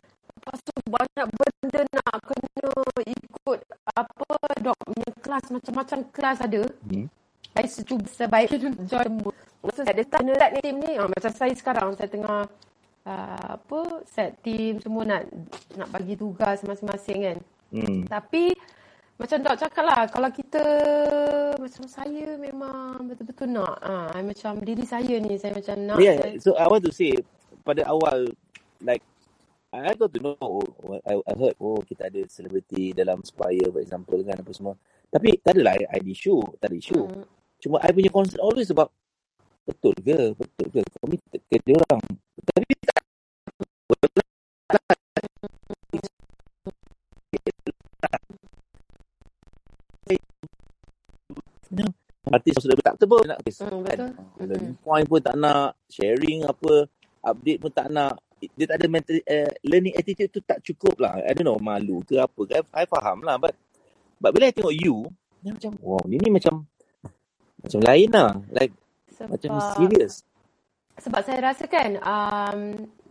C: Lepas tu banyak benda nak kena ikut apa dok punya kelas macam-macam kelas ada.
D: Hmm?
C: Saya cuba sebaik join semua. Masa saya ada set team ni, ah, macam saya sekarang saya tengah uh, apa set team semua nak nak bagi tugas masing-masing kan.
D: Hmm.
C: Tapi macam Dok cakap lah, kalau kita macam saya memang betul-betul nak. Ah, I macam diri saya ni, saya macam nak.
D: Yeah,
C: saya,
D: so I want to say pada awal like I got to know oh, I, I heard oh kita ada celebrity dalam Spire for example kan apa semua. Tapi tak adalah ID show, tak ada issue.
C: Hmm.
D: Cuma I punya concern always about betul ke, betul ke, committed ke dia orang. Tapi tak artis sudah tak betul nak
C: Hmm, betul.
D: learning point pun tak nak sharing apa update pun tak nak dia tak ada mental uh, learning attitude tu tak cukup lah. I don't know malu ke apa ke I, I faham lah but but bila I tengok you dia macam wow ni ni macam macam lain lah. Like
C: Sebab,
D: macam serious.
C: sebab saya rasa kan, um,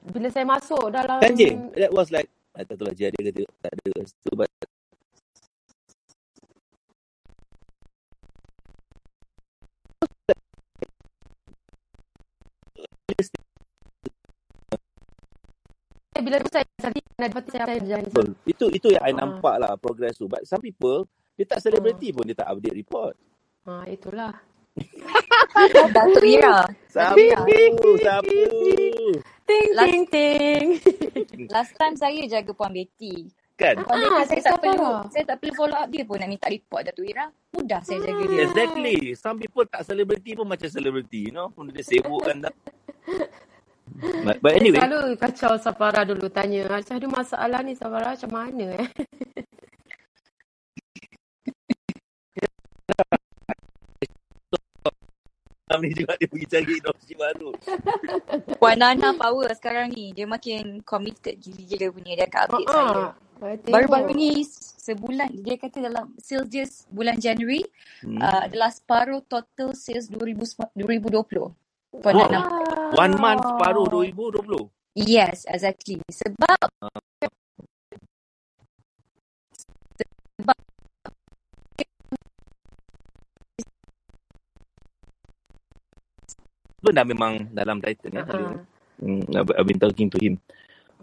C: bila saya masuk dalam...
D: kan je that was like I tak tahu lah ada ke tak tak ada. Tu but
C: Bila tu saya tadi, lepas tu saya saya.
D: Betul. Itu itu yang I
C: Ah.
D: nampak lah progress tu. But some people dia tak celebrity pun dia tak update report.
C: Ha, itulah.
B: Datuk Ira.
D: Siapa? Siapa?
C: Ting,
B: Last-
C: ting, ting.
B: Last time saya jaga Puan Betty.
D: Kan?
B: Kalau
C: Ah,
B: saya
C: tak
B: tak perlu
C: Safara.
B: saya tak perlu follow up dia pun nak minta report Datuk Ira. Mudah saya jaga dia.
D: Exactly. Some people tak celebrity pun macam celebrity, you know. Pun dia sibuk kan But, but
C: Saya
D: anyway,
C: selalu kacau Safara dulu tanya, macam ada masalah ni Safara macam mana eh?
D: Malam ni juga dia pergi cari dropship baru.
B: Puan Nana power sekarang ni. Dia makin committed gila-gila punya. Dia akan update saya.
C: Ah, saya.
B: Baru-baru ni sebulan dia kata dalam sales dia bulan Januari
D: Hmm.
B: uh, adalah separuh total sales 2000, 2020. Puan
D: Wow.
B: Nana.
D: One month separuh 2020.
B: Yes, exactly. Sebab sebab
D: dah memang dalam title kan.
C: Ah,
D: Hmm, I've been talking to him.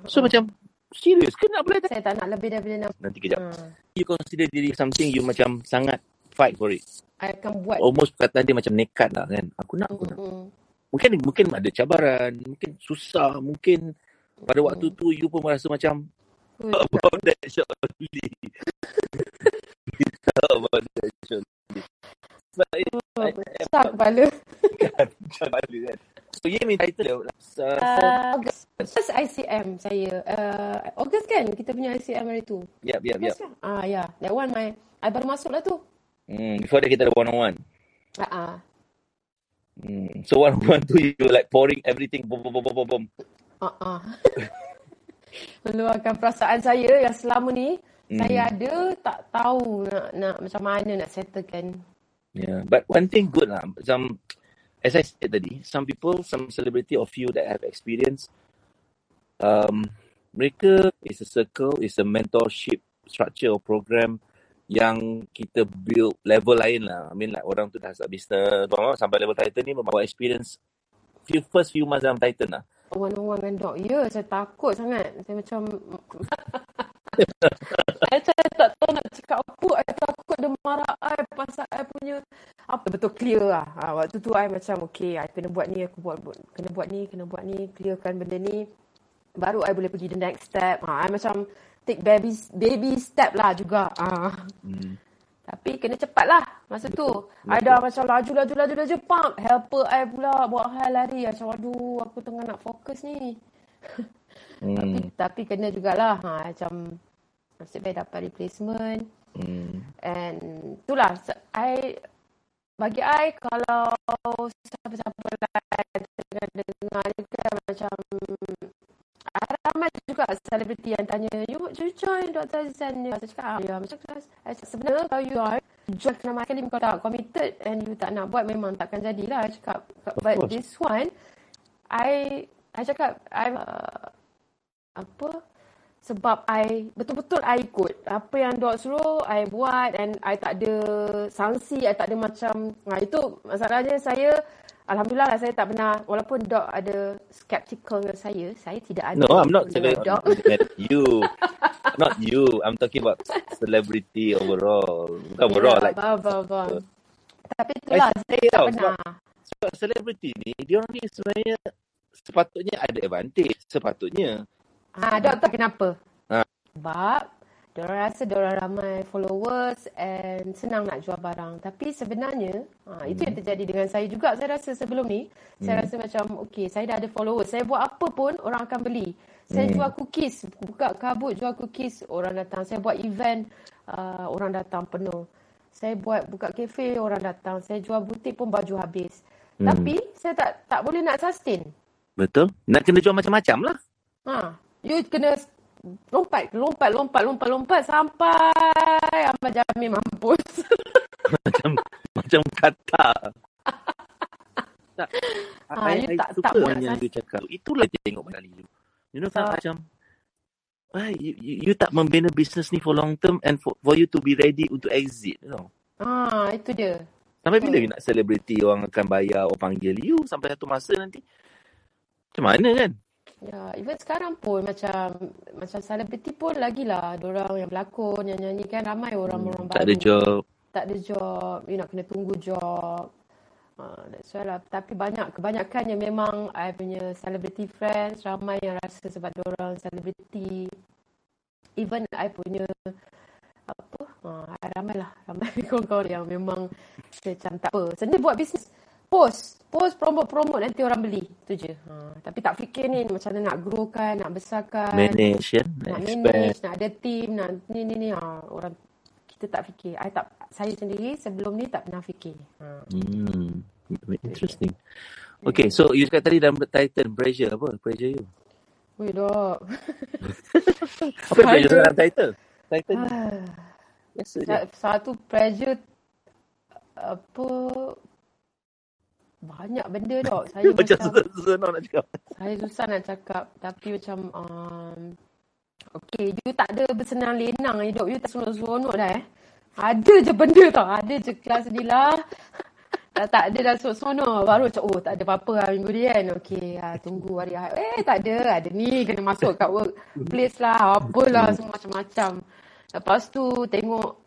D: So macam, serius ke nak apply
C: saya tak nak lebih daripada enam.
D: Nanti kejap.
C: Ah,
D: You consider diri something you macam sangat fight for it.
C: I akan buat.
D: Almost perkataan dia macam nekat lah kan. Aku nak, aku nak. Mungkin mungkin ada cabaran, mungkin susah, mungkin pada waktu tu you pun merasa macam about that. Talk about that shortly. Sebab itu
C: Besar kepala.
D: kan, kepala kan. So, ye ni title dia. Uh,
C: Uh, August. First ICM saya. Uh, August kan kita punya ICM hari tu.
D: yep, yep, yep.
C: August kan? Ah, ya. Yeah. That one my, I baru masuk lah tu.
D: Hmm, before that kita ada one on one.
C: Ah, ah.
D: Hmm. So one on one tu you like pouring everything boom boom boom boom boom.
C: ah. Meluahkan perasaan saya yang selama ni
D: Hmm.
C: saya ada tak tahu nak, nak macam mana nak settlekan.
D: Yeah, but one thing good lah. Some, as I said tadi, some people, some celebrity or few that have experience, um, mereka is a circle, is a mentorship structure or program yang kita build level lain lah. I mean like orang tu dah start business, bawah sampai level title ni membawa experience few first few months dalam title lah.
C: One-on-one dengan dok. Ya, saya takut sangat. Saya macam... saya, saya tak tahu nak cakap apa. Saya takut dia marah saya pasal saya punya... Apa betul clear lah. Ha, waktu tu saya macam, okay, saya kena buat ni, aku buat, buat kena buat ni, kena buat ni, clearkan benda ni. Baru saya boleh pergi the next step. Ha, saya macam take baby baby step lah juga. Ha.
D: Hmm.
C: Tapi kena cepat lah masa tu. Ada macam laju, laju, laju, laju, pump. Helper I pula buat hal lari. Macam, aduh, aku tengah nak fokus ni. tapi,
D: Hmm.
C: tapi kena jugalah. Ha, macam, nasib baik dapat replacement.
D: Hmm.
C: And itulah, I, bagi I, kalau siapa-siapa lain tengah dengar ni kan macam, ramai juga selebriti yang tanya, you, you join Dr. Azizan ni. Saya cakap, ah, ya, macam tu. Sebenarnya kalau you join, join kena kali kau tak committed and you tak nak buat, memang takkan jadilah. Saya cakap, but this one, I, I cakap, I, uh, apa, sebab I, betul-betul I ikut. Apa yang Dok suruh, I buat and I tak ada sanksi, I tak ada macam, nah, itu masalahnya saya, Alhamdulillah lah saya tak pernah, walaupun Dok ada skeptical dengan saya, saya tidak ada.
D: No, I'm not saying you. Not you. I'm talking about celebrity overall. Bukan overall.
C: Ya,
D: Like,
C: faham, faham, faham. Tapi
D: I
C: itulah,
D: say
C: saya tak pernah.
D: sebab celebrity ni, dia orang ni sebenarnya sepatutnya ada advantage. Sepatutnya.
C: Ha, Dok tahu kenapa?
D: Ha.
C: Sebab diorang rasa diorang ramai followers and senang nak jual barang. Tapi sebenarnya, ha, itu yang terjadi dengan saya juga. Saya rasa sebelum ni, saya rasa macam, okay, saya dah ada followers. Saya buat apa pun, orang akan beli. Saya jual cookies, buka kabut jual cookies, orang datang. Saya buat event, uh, orang datang penuh. Saya buat buka kafe, orang datang. Saya jual butik pun baju habis. Tapi, saya tak tak boleh nak sustain.
D: Betul? Nak kena jual macam-macam lah.
C: Ha, you kena lompat, lompat, lompat, lompat, lompat sampai Ahmad Jamil mampus.
D: macam macam kata. tak.
C: Ah,
D: I,
C: you
D: I
C: tak- tak buat
D: yang you cakap. Itulah dia tengok kali you. You know, kan
C: Tak.
D: macam, ah, you, you, you tak membina business ni for long term and for, for you to be ready untuk exit. You know.
C: Ha, itu dia.
D: Sampai bila
C: Hmm.
D: you nak celebrity orang akan bayar or panggil you sampai satu masa nanti. Macam mana kan?
C: Ya, even sekarang pun macam macam selebriti pun lagilah orang yang berlakon, yang nyanyi kan ramai orang-orang
D: tak
C: baru.
D: ada job.
C: Tak ada job, you nak kena tunggu job. Uh, that's why lah. Tapi banyak, kebanyakannya memang I punya celebrity friends, ramai yang rasa sebab orang selebriti. even I punya apa uh, ramai lah ramai kawan-kawan yang memang macam tak apa sebenarnya buat bisnes post post promote promote nanti orang beli tu je ha, tapi tak fikir ni macam mana nak growkan nak besarkan
D: Manage ya.
C: nak
D: Expand.
C: manage nak ada team nak ni ni ni ha, orang kita tak fikir I tak saya sendiri sebelum ni tak pernah fikir ha.
D: Hmm. Interesting. Okay, so you cakap tadi dalam Titan, pressure apa? Pressure you.
C: Weh dok
D: Apa yang pressure dalam Titan? Titan
C: Ah.
D: biasa je.
C: Sa- Satu pressure apa banyak benda dok. Saya
D: Macam
C: macam
D: susah-susah nak cakap.
C: saya susah nak cakap tapi macam um, okay you tak ada bersenang lenang hidup you tak seronok-seronok dah eh. Ada je benda tau. Ada je kelas ni lah. Tak, tak ada dah seronok-seronok. Baru macam oh tak ada apa-apa lah minggu ni kan. Okay ah, tunggu hari Ahad. Eh tak ada. Ada ni kena masuk kat work place lah. Apalah semua macam-macam. Lepas tu tengok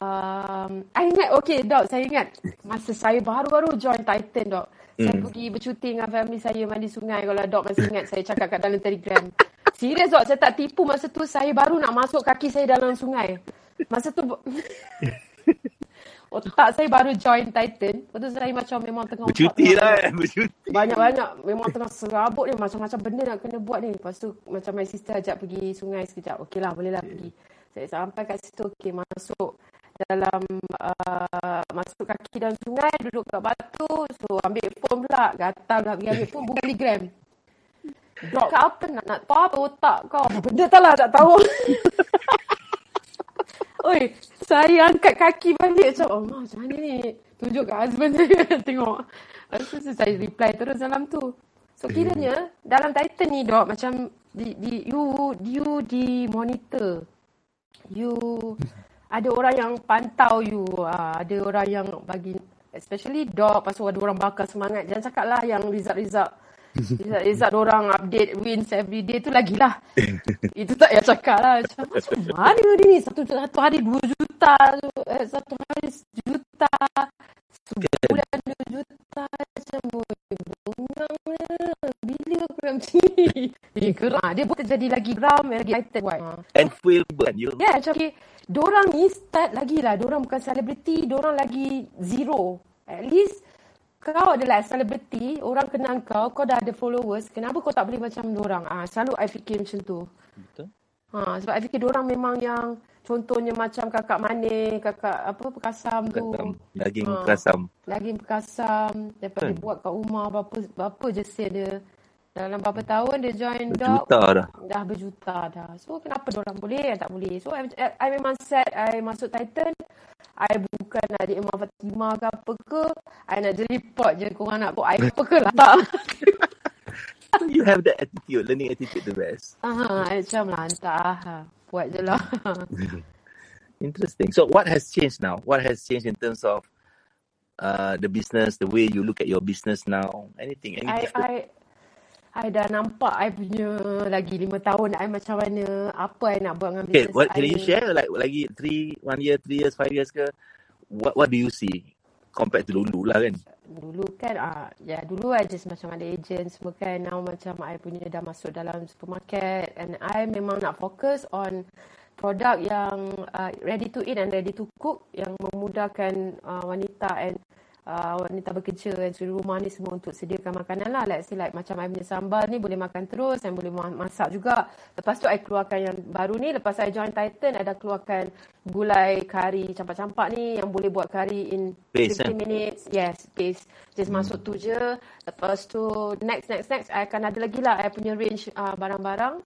C: um, I ingat okay dok saya ingat masa saya baru-baru join Titan dok. Saya
D: Hmm.
C: pergi bercuti dengan family saya mandi sungai kalau dok masih ingat saya cakap kat dalam Telegram. Serius dok saya tak tipu masa tu saya baru nak masuk kaki saya dalam sungai. Masa tu otak saya baru join Titan. Lepas tu saya macam memang tengah
D: Bercuti lah kan. Bercuti.
C: banyak-banyak memang tengah serabut ni macam-macam benda nak kena buat ni. Lepas tu macam my sister ajak pergi sungai sekejap. Okey lah boleh lah pergi. Saya sampai kat situ okey masuk dalam uh, masuk kaki dalam sungai duduk kat batu so ambil phone pula gatal nak pergi ambil phone buka telegram Dok kat apa nak nak tahu apa otak kau benda tak lah tak tahu Oi, saya angkat kaki balik macam, oh, macam mana ni? Tunjuk kat husband saya, tengok. Lepas tu saya reply terus dalam tu. So, kiranya dalam Titan ni, dok, macam di, di, you, you di monitor. You, ada orang yang pantau you. Uh, ada orang yang bagi, especially dok, pasal ada orang bakar semangat. Jangan cakap lah yang result-result. Result-result orang update wins every day tu lagilah. Itu tak payah cakap lah. Macam, mana dia ni? Satu, satu hari dua juta. Eh, satu hari sejuta. Sebulan dua juta. Macam, oi, bungang Bila aku nak macam ni? Geram. Dia pun terjadi lagi geram. Lagi. Ha.
D: And feel kan you.
C: Ya, yeah, macam okay, dorang ni start lagi lah. Dorang bukan selebriti, dorang lagi zero. At least kau adalah selebriti, orang kenal kau, kau dah ada followers, kenapa kau tak boleh macam dorang? Ah, selalu I fikir macam tu.
D: Betul.
C: Ha, sebab I fikir dorang memang yang contohnya macam kakak Mane, kakak apa Perkasam tu.
D: Daging
C: Ha.
D: kasam.
C: Lagi Perkasam, daripada
D: Kan?
C: buat kat rumah, berapa, berapa je sale dia. Dalam berapa tahun dia join dog,
D: Berjuta dah.
C: dah berjuta dah. So kenapa orang boleh, tak boleh. So I, I, memang set, I masuk Titan, I bukan nak jadi Imam Fatimah ke apa ke, I nak jadi report je korang nak buat I apa ke lah. Tak.
D: You have that attitude, learning attitude the best.
C: Ah, I macam lah, entah. Ha, Buat je lah.
D: Interesting. So what has changed now? What has changed in terms of uh, the business, the way you look at your business now? Anything? Any
C: I,
D: different?
C: I, I dah nampak I punya lagi lima tahun I macam mana, apa I nak buat dengan
D: Okay,
C: business
D: what
C: I
D: can you share? Like lagi three, one year, three years, five years ke? What What do you see compared to dulu lah kan?
C: Dulu kan, ah, ya dulu I just macam ada agent semua kan. Now macam I punya dah masuk dalam supermarket and I memang nak fokus on produk yang uh, ready to eat and ready to cook yang memudahkan uh, wanita and uh, wanita bekerja dan suri rumah ni semua untuk sediakan makanan lah. Let's say like macam I punya sambal ni boleh makan terus and boleh ma- masak juga. Lepas tu I keluarkan yang baru ni. Lepas I join Titan, I dah keluarkan gulai kari campak-campak ni yang boleh buat kari in
D: Paste,
C: 15
D: eh?
C: minutes. Yes, paste. Just hmm. masuk tu je. Lepas tu next, next, next. I akan ada lagi lah I punya range uh, barang-barang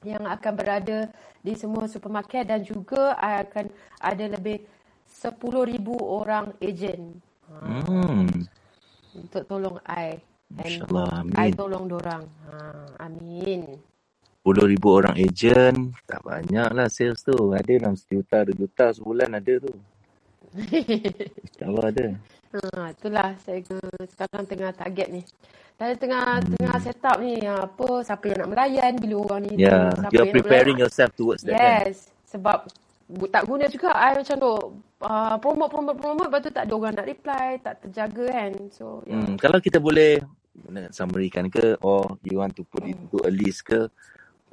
C: yang akan berada di semua supermarket dan juga I akan ada lebih 10,000 orang ejen
D: Hmm.
C: untuk tolong I.
D: InsyaAllah.
C: I
D: Amin.
C: tolong dorang. Ha, amin.
D: 10 ribu orang agent. Tak banyak lah sales tu. Ada dalam sejuta, dua juta sebulan ada tu. InsyaAllah ada.
C: ha, itulah saya sekarang tengah target ni. Saya tengah tengah set up ni apa siapa yang nak melayan bila orang ni
D: Yeah,
C: tengok siapa
D: you're
C: yang nak
D: preparing
C: melayan.
D: yourself towards that kan?
C: Yes, sebab bu- tak guna juga I macam tu uh, promote promote promote lepas tu tak ada orang nak reply, tak terjaga kan. So yeah.
D: Hmm, kalau kita boleh nak summary kan ke or you want to put it into a list ke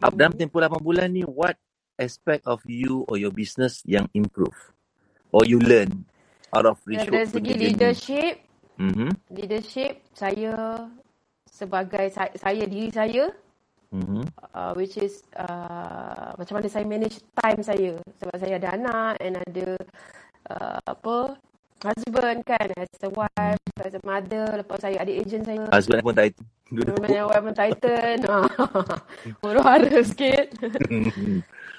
D: up dalam tempoh 8 bulan ni what aspect of you or your business yang improve? Or you learn out of
C: Dari
D: Richwood
C: segi leadership,
D: Mm-hmm.
C: leadership saya sebagai saya, saya diri saya
D: Mm-hmm.
C: uh, which is uh, macam mana saya manage time saya. Sebab saya ada anak and ada uh, apa husband kan. As a wife as a mother. Lepas saya ada agent saya.
D: Husband pun tak duduk.
C: banyak orang Titan. Huru-hara sikit.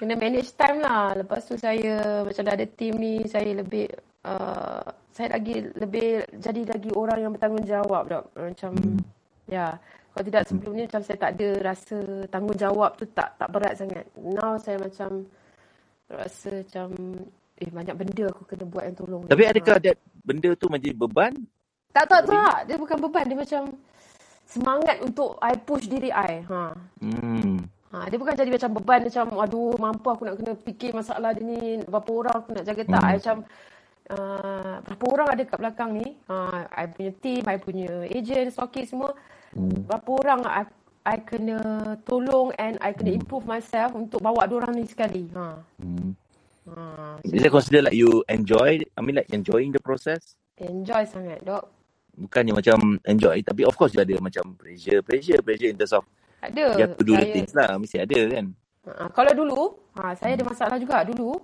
C: Kena manage time lah. Lepas tu saya macam dah ada team ni saya lebih uh, saya lagi lebih jadi lagi orang yang bertanggungjawab dok. Macam ya kalau tidak sebelum ni macam saya tak ada rasa tanggungjawab tu tak tak berat sangat now saya macam rasa macam eh banyak benda aku kena buat yang tolong
D: Tapi adakah that benda tu menjadi beban?
C: tak tak tak dia bukan beban dia macam semangat untuk I push diri I ha
D: Hmm.
C: Ha, dia bukan jadi macam beban macam aduh mampu aku nak kena fikir masalah dia ni berapa orang aku nak jaga tak.
D: Hmm.
C: I macam uh, berapa orang ada kat belakang ni. Ha, I punya team, I punya agent, stockist semua.
D: Hmm.
C: Berapa orang I, I kena tolong and I kena improve myself untuk bawa dua orang ni sekali. Ha.
D: Hmm.
C: Ha,
D: Is it consider like you enjoy? I mean like enjoying the process?
C: enjoy sangat, dok.
D: Bukannya macam enjoy, tapi of course you ada macam pressure, pressure, pressure in terms of
C: Ada.
D: you have to do the
C: Saya-
D: things lah. Mesti ada kan?
C: Ha, kalau dulu, ha, saya ada masalah juga dulu.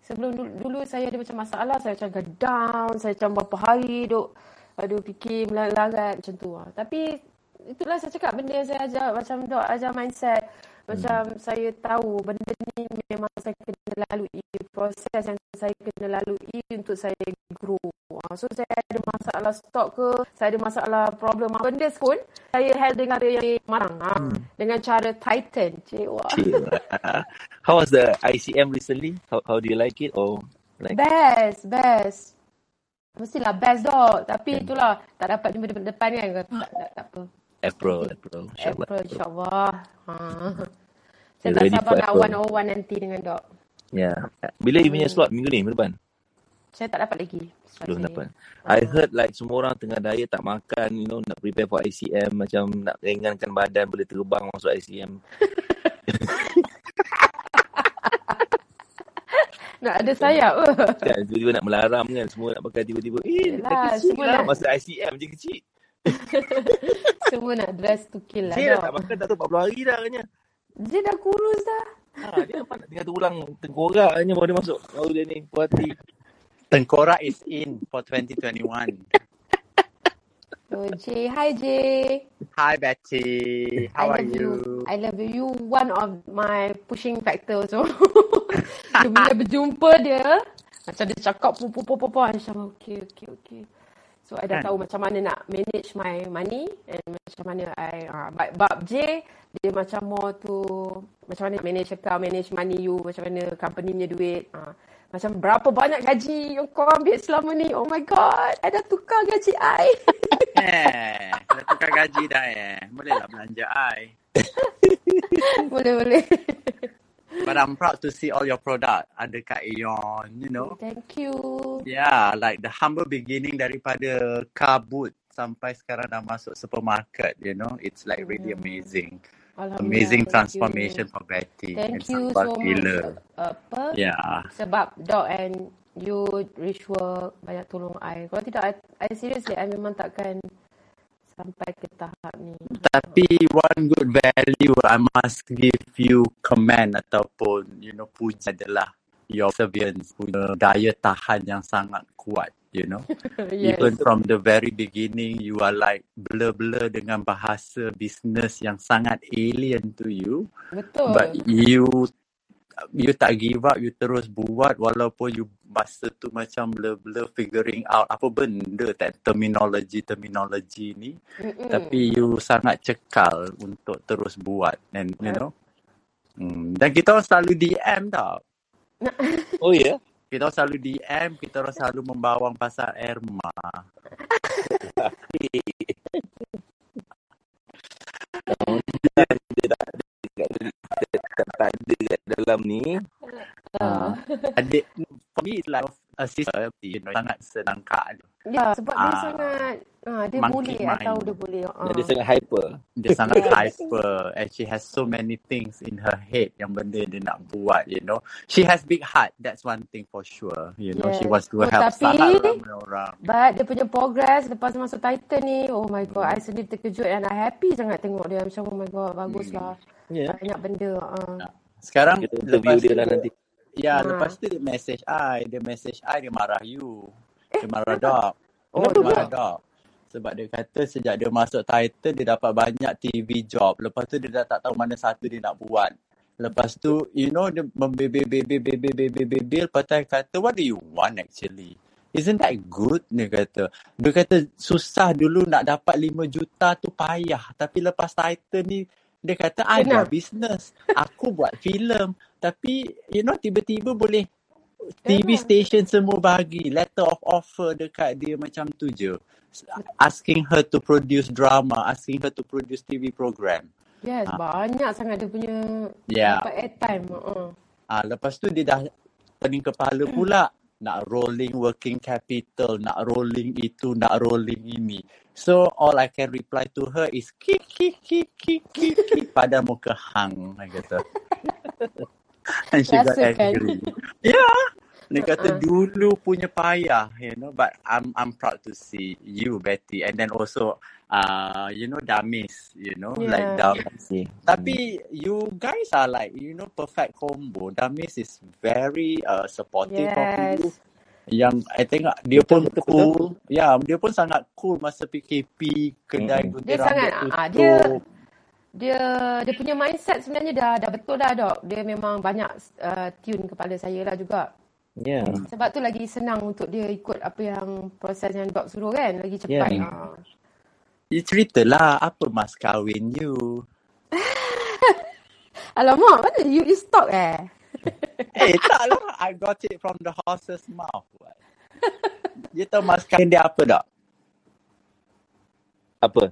C: Sebelum dulu, dulu saya ada macam masalah, saya macam down, saya macam berapa hari duk aduh fikir melarat macam tu. Ha. Tapi itulah saya cakap benda yang saya ajar macam dok ajar mindset. Macam saya tahu benda ni memang saya kena lalui proses yang saya kena lalui untuk saya grow. Ha, So saya ada masalah stok ke, saya ada masalah problem apa benda pun saya handle dengan cara yang marang. Ha. Dengan cara titan.
D: Chill. How was the ICM recently? How, how do you like it? Or like
C: Best, best. Mestilah best dok. Tapi
D: Hmm.
C: itulah tak dapat jumpa depan, depan kan. Tak, tak, tak apa.
D: April, April, insyaAllah.
C: April insyaAllah. Ha. Saya
D: You're
C: tak sabar nak one-on-one nanti dengan dok.
D: Ya. Bila you punya slot minggu ni, minggu depan?
C: Saya tak dapat lagi.
D: Belum dapat. I heard like semua orang tengah diet tak makan, you know, nak prepare for ICM, macam nak ringankan badan, boleh terbang masuk ICM.
C: Nak ada sayap ke?
D: Kan, tiba-tiba nak melaram kan, semua nak pakai tiba-tiba. Eh,
C: Yelah,
D: dah kecil
C: semua
D: lah. Masa ICM je kecil.
C: Semua nak dress to kill lah
D: Dia dah tak makan, tak tahu 40 hari dah katanya.
C: Dia dah kurus dah.
D: Ha, dia nampak nak tinggal tulang tengkorak katanya baru dia masuk. Baru dia ni, puas hati.
E: Tengkorak is in for 2021.
C: So J, hi J.
E: Hi Betty, how
C: I
E: are
C: love
E: you?
C: I love you. You one of my pushing factor also. dia bila berjumpa dia, macam dia cakap pu pu pu pu pu macam okay okay okay. So I dah
E: Kan?
C: tahu macam mana nak manage my money and macam mana I uh, but, but J dia macam more to macam mana manage account, manage money you, macam mana company punya duit. Uh, macam berapa banyak gaji yang kau ambil selama ni. Oh my god, I dah tukar gaji I.
E: Eh, dah tukar gaji dah eh. Bolehlah belanja I.
C: boleh boleh.
E: But I'm proud to see all your product ada kat Aeon, you know.
C: Thank you.
E: Yeah, like the humble beginning daripada car boot sampai sekarang dah masuk supermarket, you know. It's like really amazing.
C: Alhamdulillah.
E: Amazing
C: thank
E: transformation
C: you.
E: for Betty.
C: Thank
E: and
C: you so much.
E: gila.
C: Apa?
E: Yeah.
C: Sebab Doc and you rich work banyak tolong I. Kalau tidak, I, I seriously, I memang takkan sampai ke tahap ni.
E: Tapi one good value I must give you comment ataupun you know puji adalah your perseverance, punya daya tahan yang sangat kuat, you know.
C: yes.
E: Even from the very beginning, you are like blur-blur dengan bahasa business yang sangat alien to you.
C: Betul.
E: But you you tak give up, you terus buat walaupun you masa tu macam blur-blur figuring out apa benda tak terminologi-terminologi ni.
C: Mm-mm.
E: Tapi you sangat cekal untuk terus buat and you know. Hmm. Dan kita orang selalu DM tau.
D: Oh ya? Yeah?
E: Kita orang selalu DM, kita orang selalu membawang pasal Erma.
D: dia tak ada dalam ni.
C: Ah.
E: Adik, for me, it's like a sister, you know, sangat senang kak.
C: Ya, sebab dia
E: Ah,
C: sangat ah, dia boleh atau
E: mind.
C: dia boleh.
D: Dan dia
C: ah.
D: sangat hyper.
E: Dia sangat
C: Yes.
E: hyper and she has so many things in her head yang benda dia nak buat, you know. She has big heart. That's one thing for sure. You know, she
C: Yes.
E: wants to
C: Oh,
E: help
C: tapi
E: sangat orang.
C: but dia punya progress lepas masuk Titan ni, oh my god, I sendiri terkejut and I happy sangat tengok dia macam oh my god, baguslah.
D: Ya.
C: Banyak benda. ah.
E: Sekarang
D: Kita interview dia lah nanti.
E: Ya,
C: Ha.
E: lepas tu dia message I, dia message I dia marah you. Dia marah dog.
C: Oh, dia?
E: marah dog? Sebab dia kata sejak dia masuk Titan dia dapat banyak TV job. Lepas tu dia dah tak tahu mana satu dia nak buat. Lepas tu, you know, dia membebel-bebel-bebel-bebel. Lepas tu kata, what do you want actually? Isn't that good? Dia kata. Dia kata, susah dulu nak dapat 5 juta tu payah. Tapi lepas Titan ni, dia kata, I
C: Senang.
E: business. Aku buat filem. Tapi, you know, tiba-tiba boleh TV
C: Yeah.
E: station semua bagi. Letter of offer dekat dia macam tu je. Asking her to produce drama. Asking her to produce TV program.
C: Yes,
E: Ah.
C: banyak sangat dia punya
E: Ya.
C: dapat airtime. Uh.
E: Ah, lepas tu dia dah pening kepala pula. Nak rolling working capital, nak rolling itu, nak rolling ini. So all I can reply to her is kik kik kik kik kik kik pada muka hang. I kata. And she got
C: Rasakan.
E: angry. Yeah. Dia kata
C: Uh-uh.
E: dulu punya payah, you know. But I'm I'm proud to see you, Betty, and then also, uh, you know, Damis, you know, like
C: Yeah.
E: Damis.
D: Okay.
E: Tapi you guys are like, you know, perfect combo. Damis is very uh, supportive of you. Yang I tengok dia pun
D: Betul, betul,
E: cool. Ya, dia pun sangat cool masa PKP. Kedai gunting
C: Dia sangat
E: rambut
C: ah dia dia dia punya mindset sebenarnya dah dah betul dah dok. Dia memang banyak uh, tune kepala saya lah juga.
D: Ya.
C: Sebab tu lagi senang untuk dia ikut apa yang proses yang dok suruh kan, lagi cepat.
D: Ya.
C: Ah.
E: You ceritalah apa mas kahwin you.
C: Alamak, mana you, you stalk eh?
E: Eh, tak lah. I got it from the horse's mouth. What? You tahu mas kahwin dia apa tak?
D: Apa?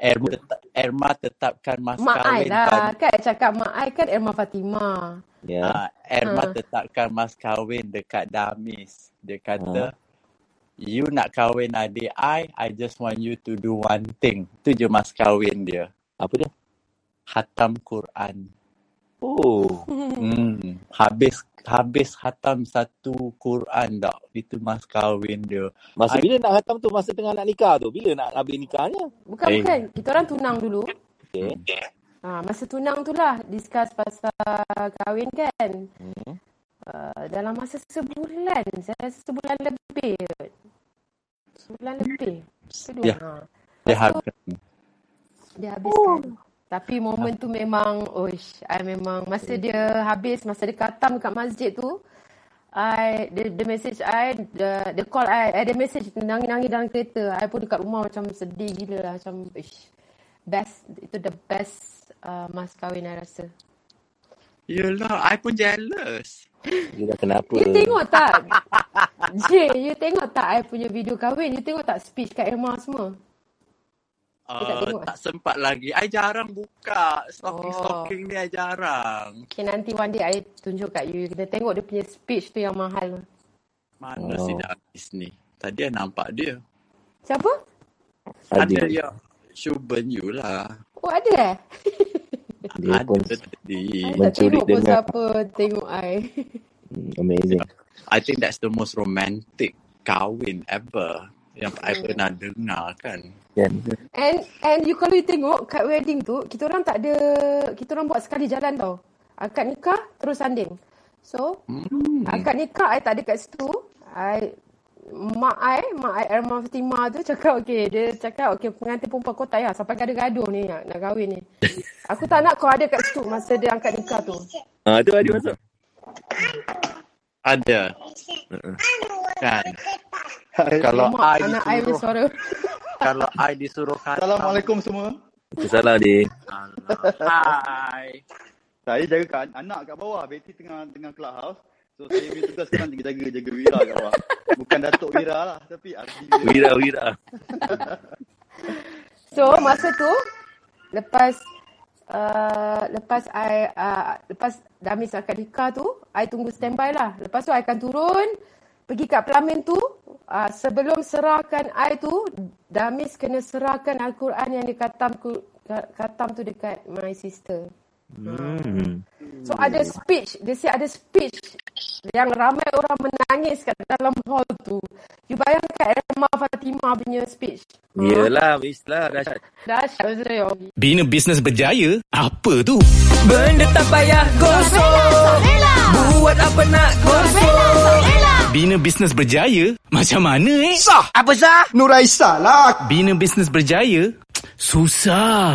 E: Erma, tetap, Erma tetapkan mas
C: Mak Ai
E: kahwin
C: lah.
E: pada
C: Kan cakap Mak Ai kan Irma Fatimah.
D: Ya.
E: uh, Erma
C: Ha.
E: tetapkan mas kahwin dekat Damis. Dia kata,
D: Ha.
E: you nak kahwin adik I, I just want you to do one thing. Tu je mas kahwin dia.
D: Apa dia?
E: Hatam Quran.
D: Oh.
E: Hmm. Habis habis hatam satu Quran tak? Itu mas kahwin dia.
D: Masa
E: I,
D: bila nak hatam tu? Masa tengah nak nikah tu? Bila nak habis nikahnya?
C: Bukan
E: eh,
C: bukan. Kita orang tunang dulu.
D: Okay.
C: Ha, masa tunang tu lah discuss pasal kahwin kan.
D: Hmm.
C: Uh, dalam masa sebulan. Saya rasa sebulan lebih. Sebulan lebih. Kedua.
E: dia,
C: Ha.
E: dia
C: Lepas tu
E: habis.
C: dia habiskan. Tapi momen tu memang, oish, I memang masa dia habis, masa dia katam dekat masjid tu, I, dia, dia message I, dia, dia call I, eh, dia message nangis-nangis dalam kereta. I pun dekat rumah macam sedih gila lah. Macam, ish, best, itu the best uh, mas kahwin I rasa.
E: Yelah, I pun jealous.
D: Dia dah kenapa?
C: You tengok tak? Jay, you tengok tak I punya video kahwin? You tengok tak speech kat Emma semua? Tak
E: Uh,
C: tengok?
E: tak sempat lagi. I jarang buka.
C: Oh.
E: Stalking-stalking ni I jarang.
C: Okay, nanti one day I tunjuk kat you. Kita tengok dia punya speech tu yang mahal.
E: Mana si
D: Oh.
E: Damis ni? Tadi I nampak dia.
C: Siapa?
E: Ada
D: Adil.
E: yang Shuben you lah.
C: Oh, ada eh?
D: Dia pun
E: Ada tadi.
C: I tak
D: mencuri
C: tengok pun siapa tengok I.
D: Hmm, Amazing.
E: I think that's the most romantic kahwin ever yang I pernah dengar kan.
D: Kan?
C: And and you kalau you tengok kat wedding tu, kita orang tak ada, kita orang buat sekali jalan tau. Akad nikah, terus sanding. So,
E: Hmm.
C: akad nikah I tak ada kat situ. I mak I, mak I Erma Fatimah tu cakap okay, dia cakap okay pengantin perempuan kau tak payah sampai gaduh-gaduh ni nak, nak kahwin ni. Aku tak nak kau ada kat situ masa dia angkat nikah tu.
D: Ah, tu Adil masuk.
E: Ada
D: Uh-uh.
E: kan. Kalau I
C: anak I punya
E: disuruh kalau I disuruh khatam.
F: Assalamualaikum semua.
E: Allah. Hai.
F: Saya jaga kat anak kat bawah. Betty tengah tengah clubhouse. So saya punya tugas sekarang jaga jaga Wira kat bawah. Bukan Datuk Wira lah, tapi Abdi Wira.
D: Wira, Wira.
C: So masa tu lepas uh, lepas I uh, lepas Damis akad nikah tu I tunggu standby lah. Lepas tu I akan turun, pergi kat pelamin tu. Uh, sebelum serahkan I tu, Damis kena serahkan Al-Quran yang dia katam, katam tu dekat my sister.
D: Hmm.
C: So ada speech, dia say ada speech yang ramai orang menangis kat dalam hall tu. You bayangkan Emma Fatimah punya speech.
D: Yelah, wis lah, dahsyat.
C: Dahsyat.
G: Bina bisnes berjaya? Apa tu?
H: Benda tak payah gosok. Buat apa nak gosok.
G: Bina bisnes berjaya? Macam mana eh?
H: Sah. Apa sah?
I: Nuraisa lah.
G: Bina bisnes berjaya? Susah.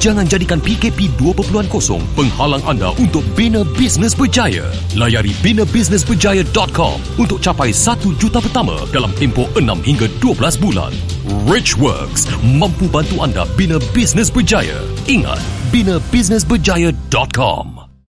A: Jangan jadikan PKP 2.0 penghalang anda untuk bina bisnes berjaya. Layari binabusinessberjaya.com untuk capai 1 juta pertama dalam tempoh 6 hingga 12 bulan. Rich Works mampu bantu anda bina bisnes berjaya. Ingat, binabusinessberjaya.com.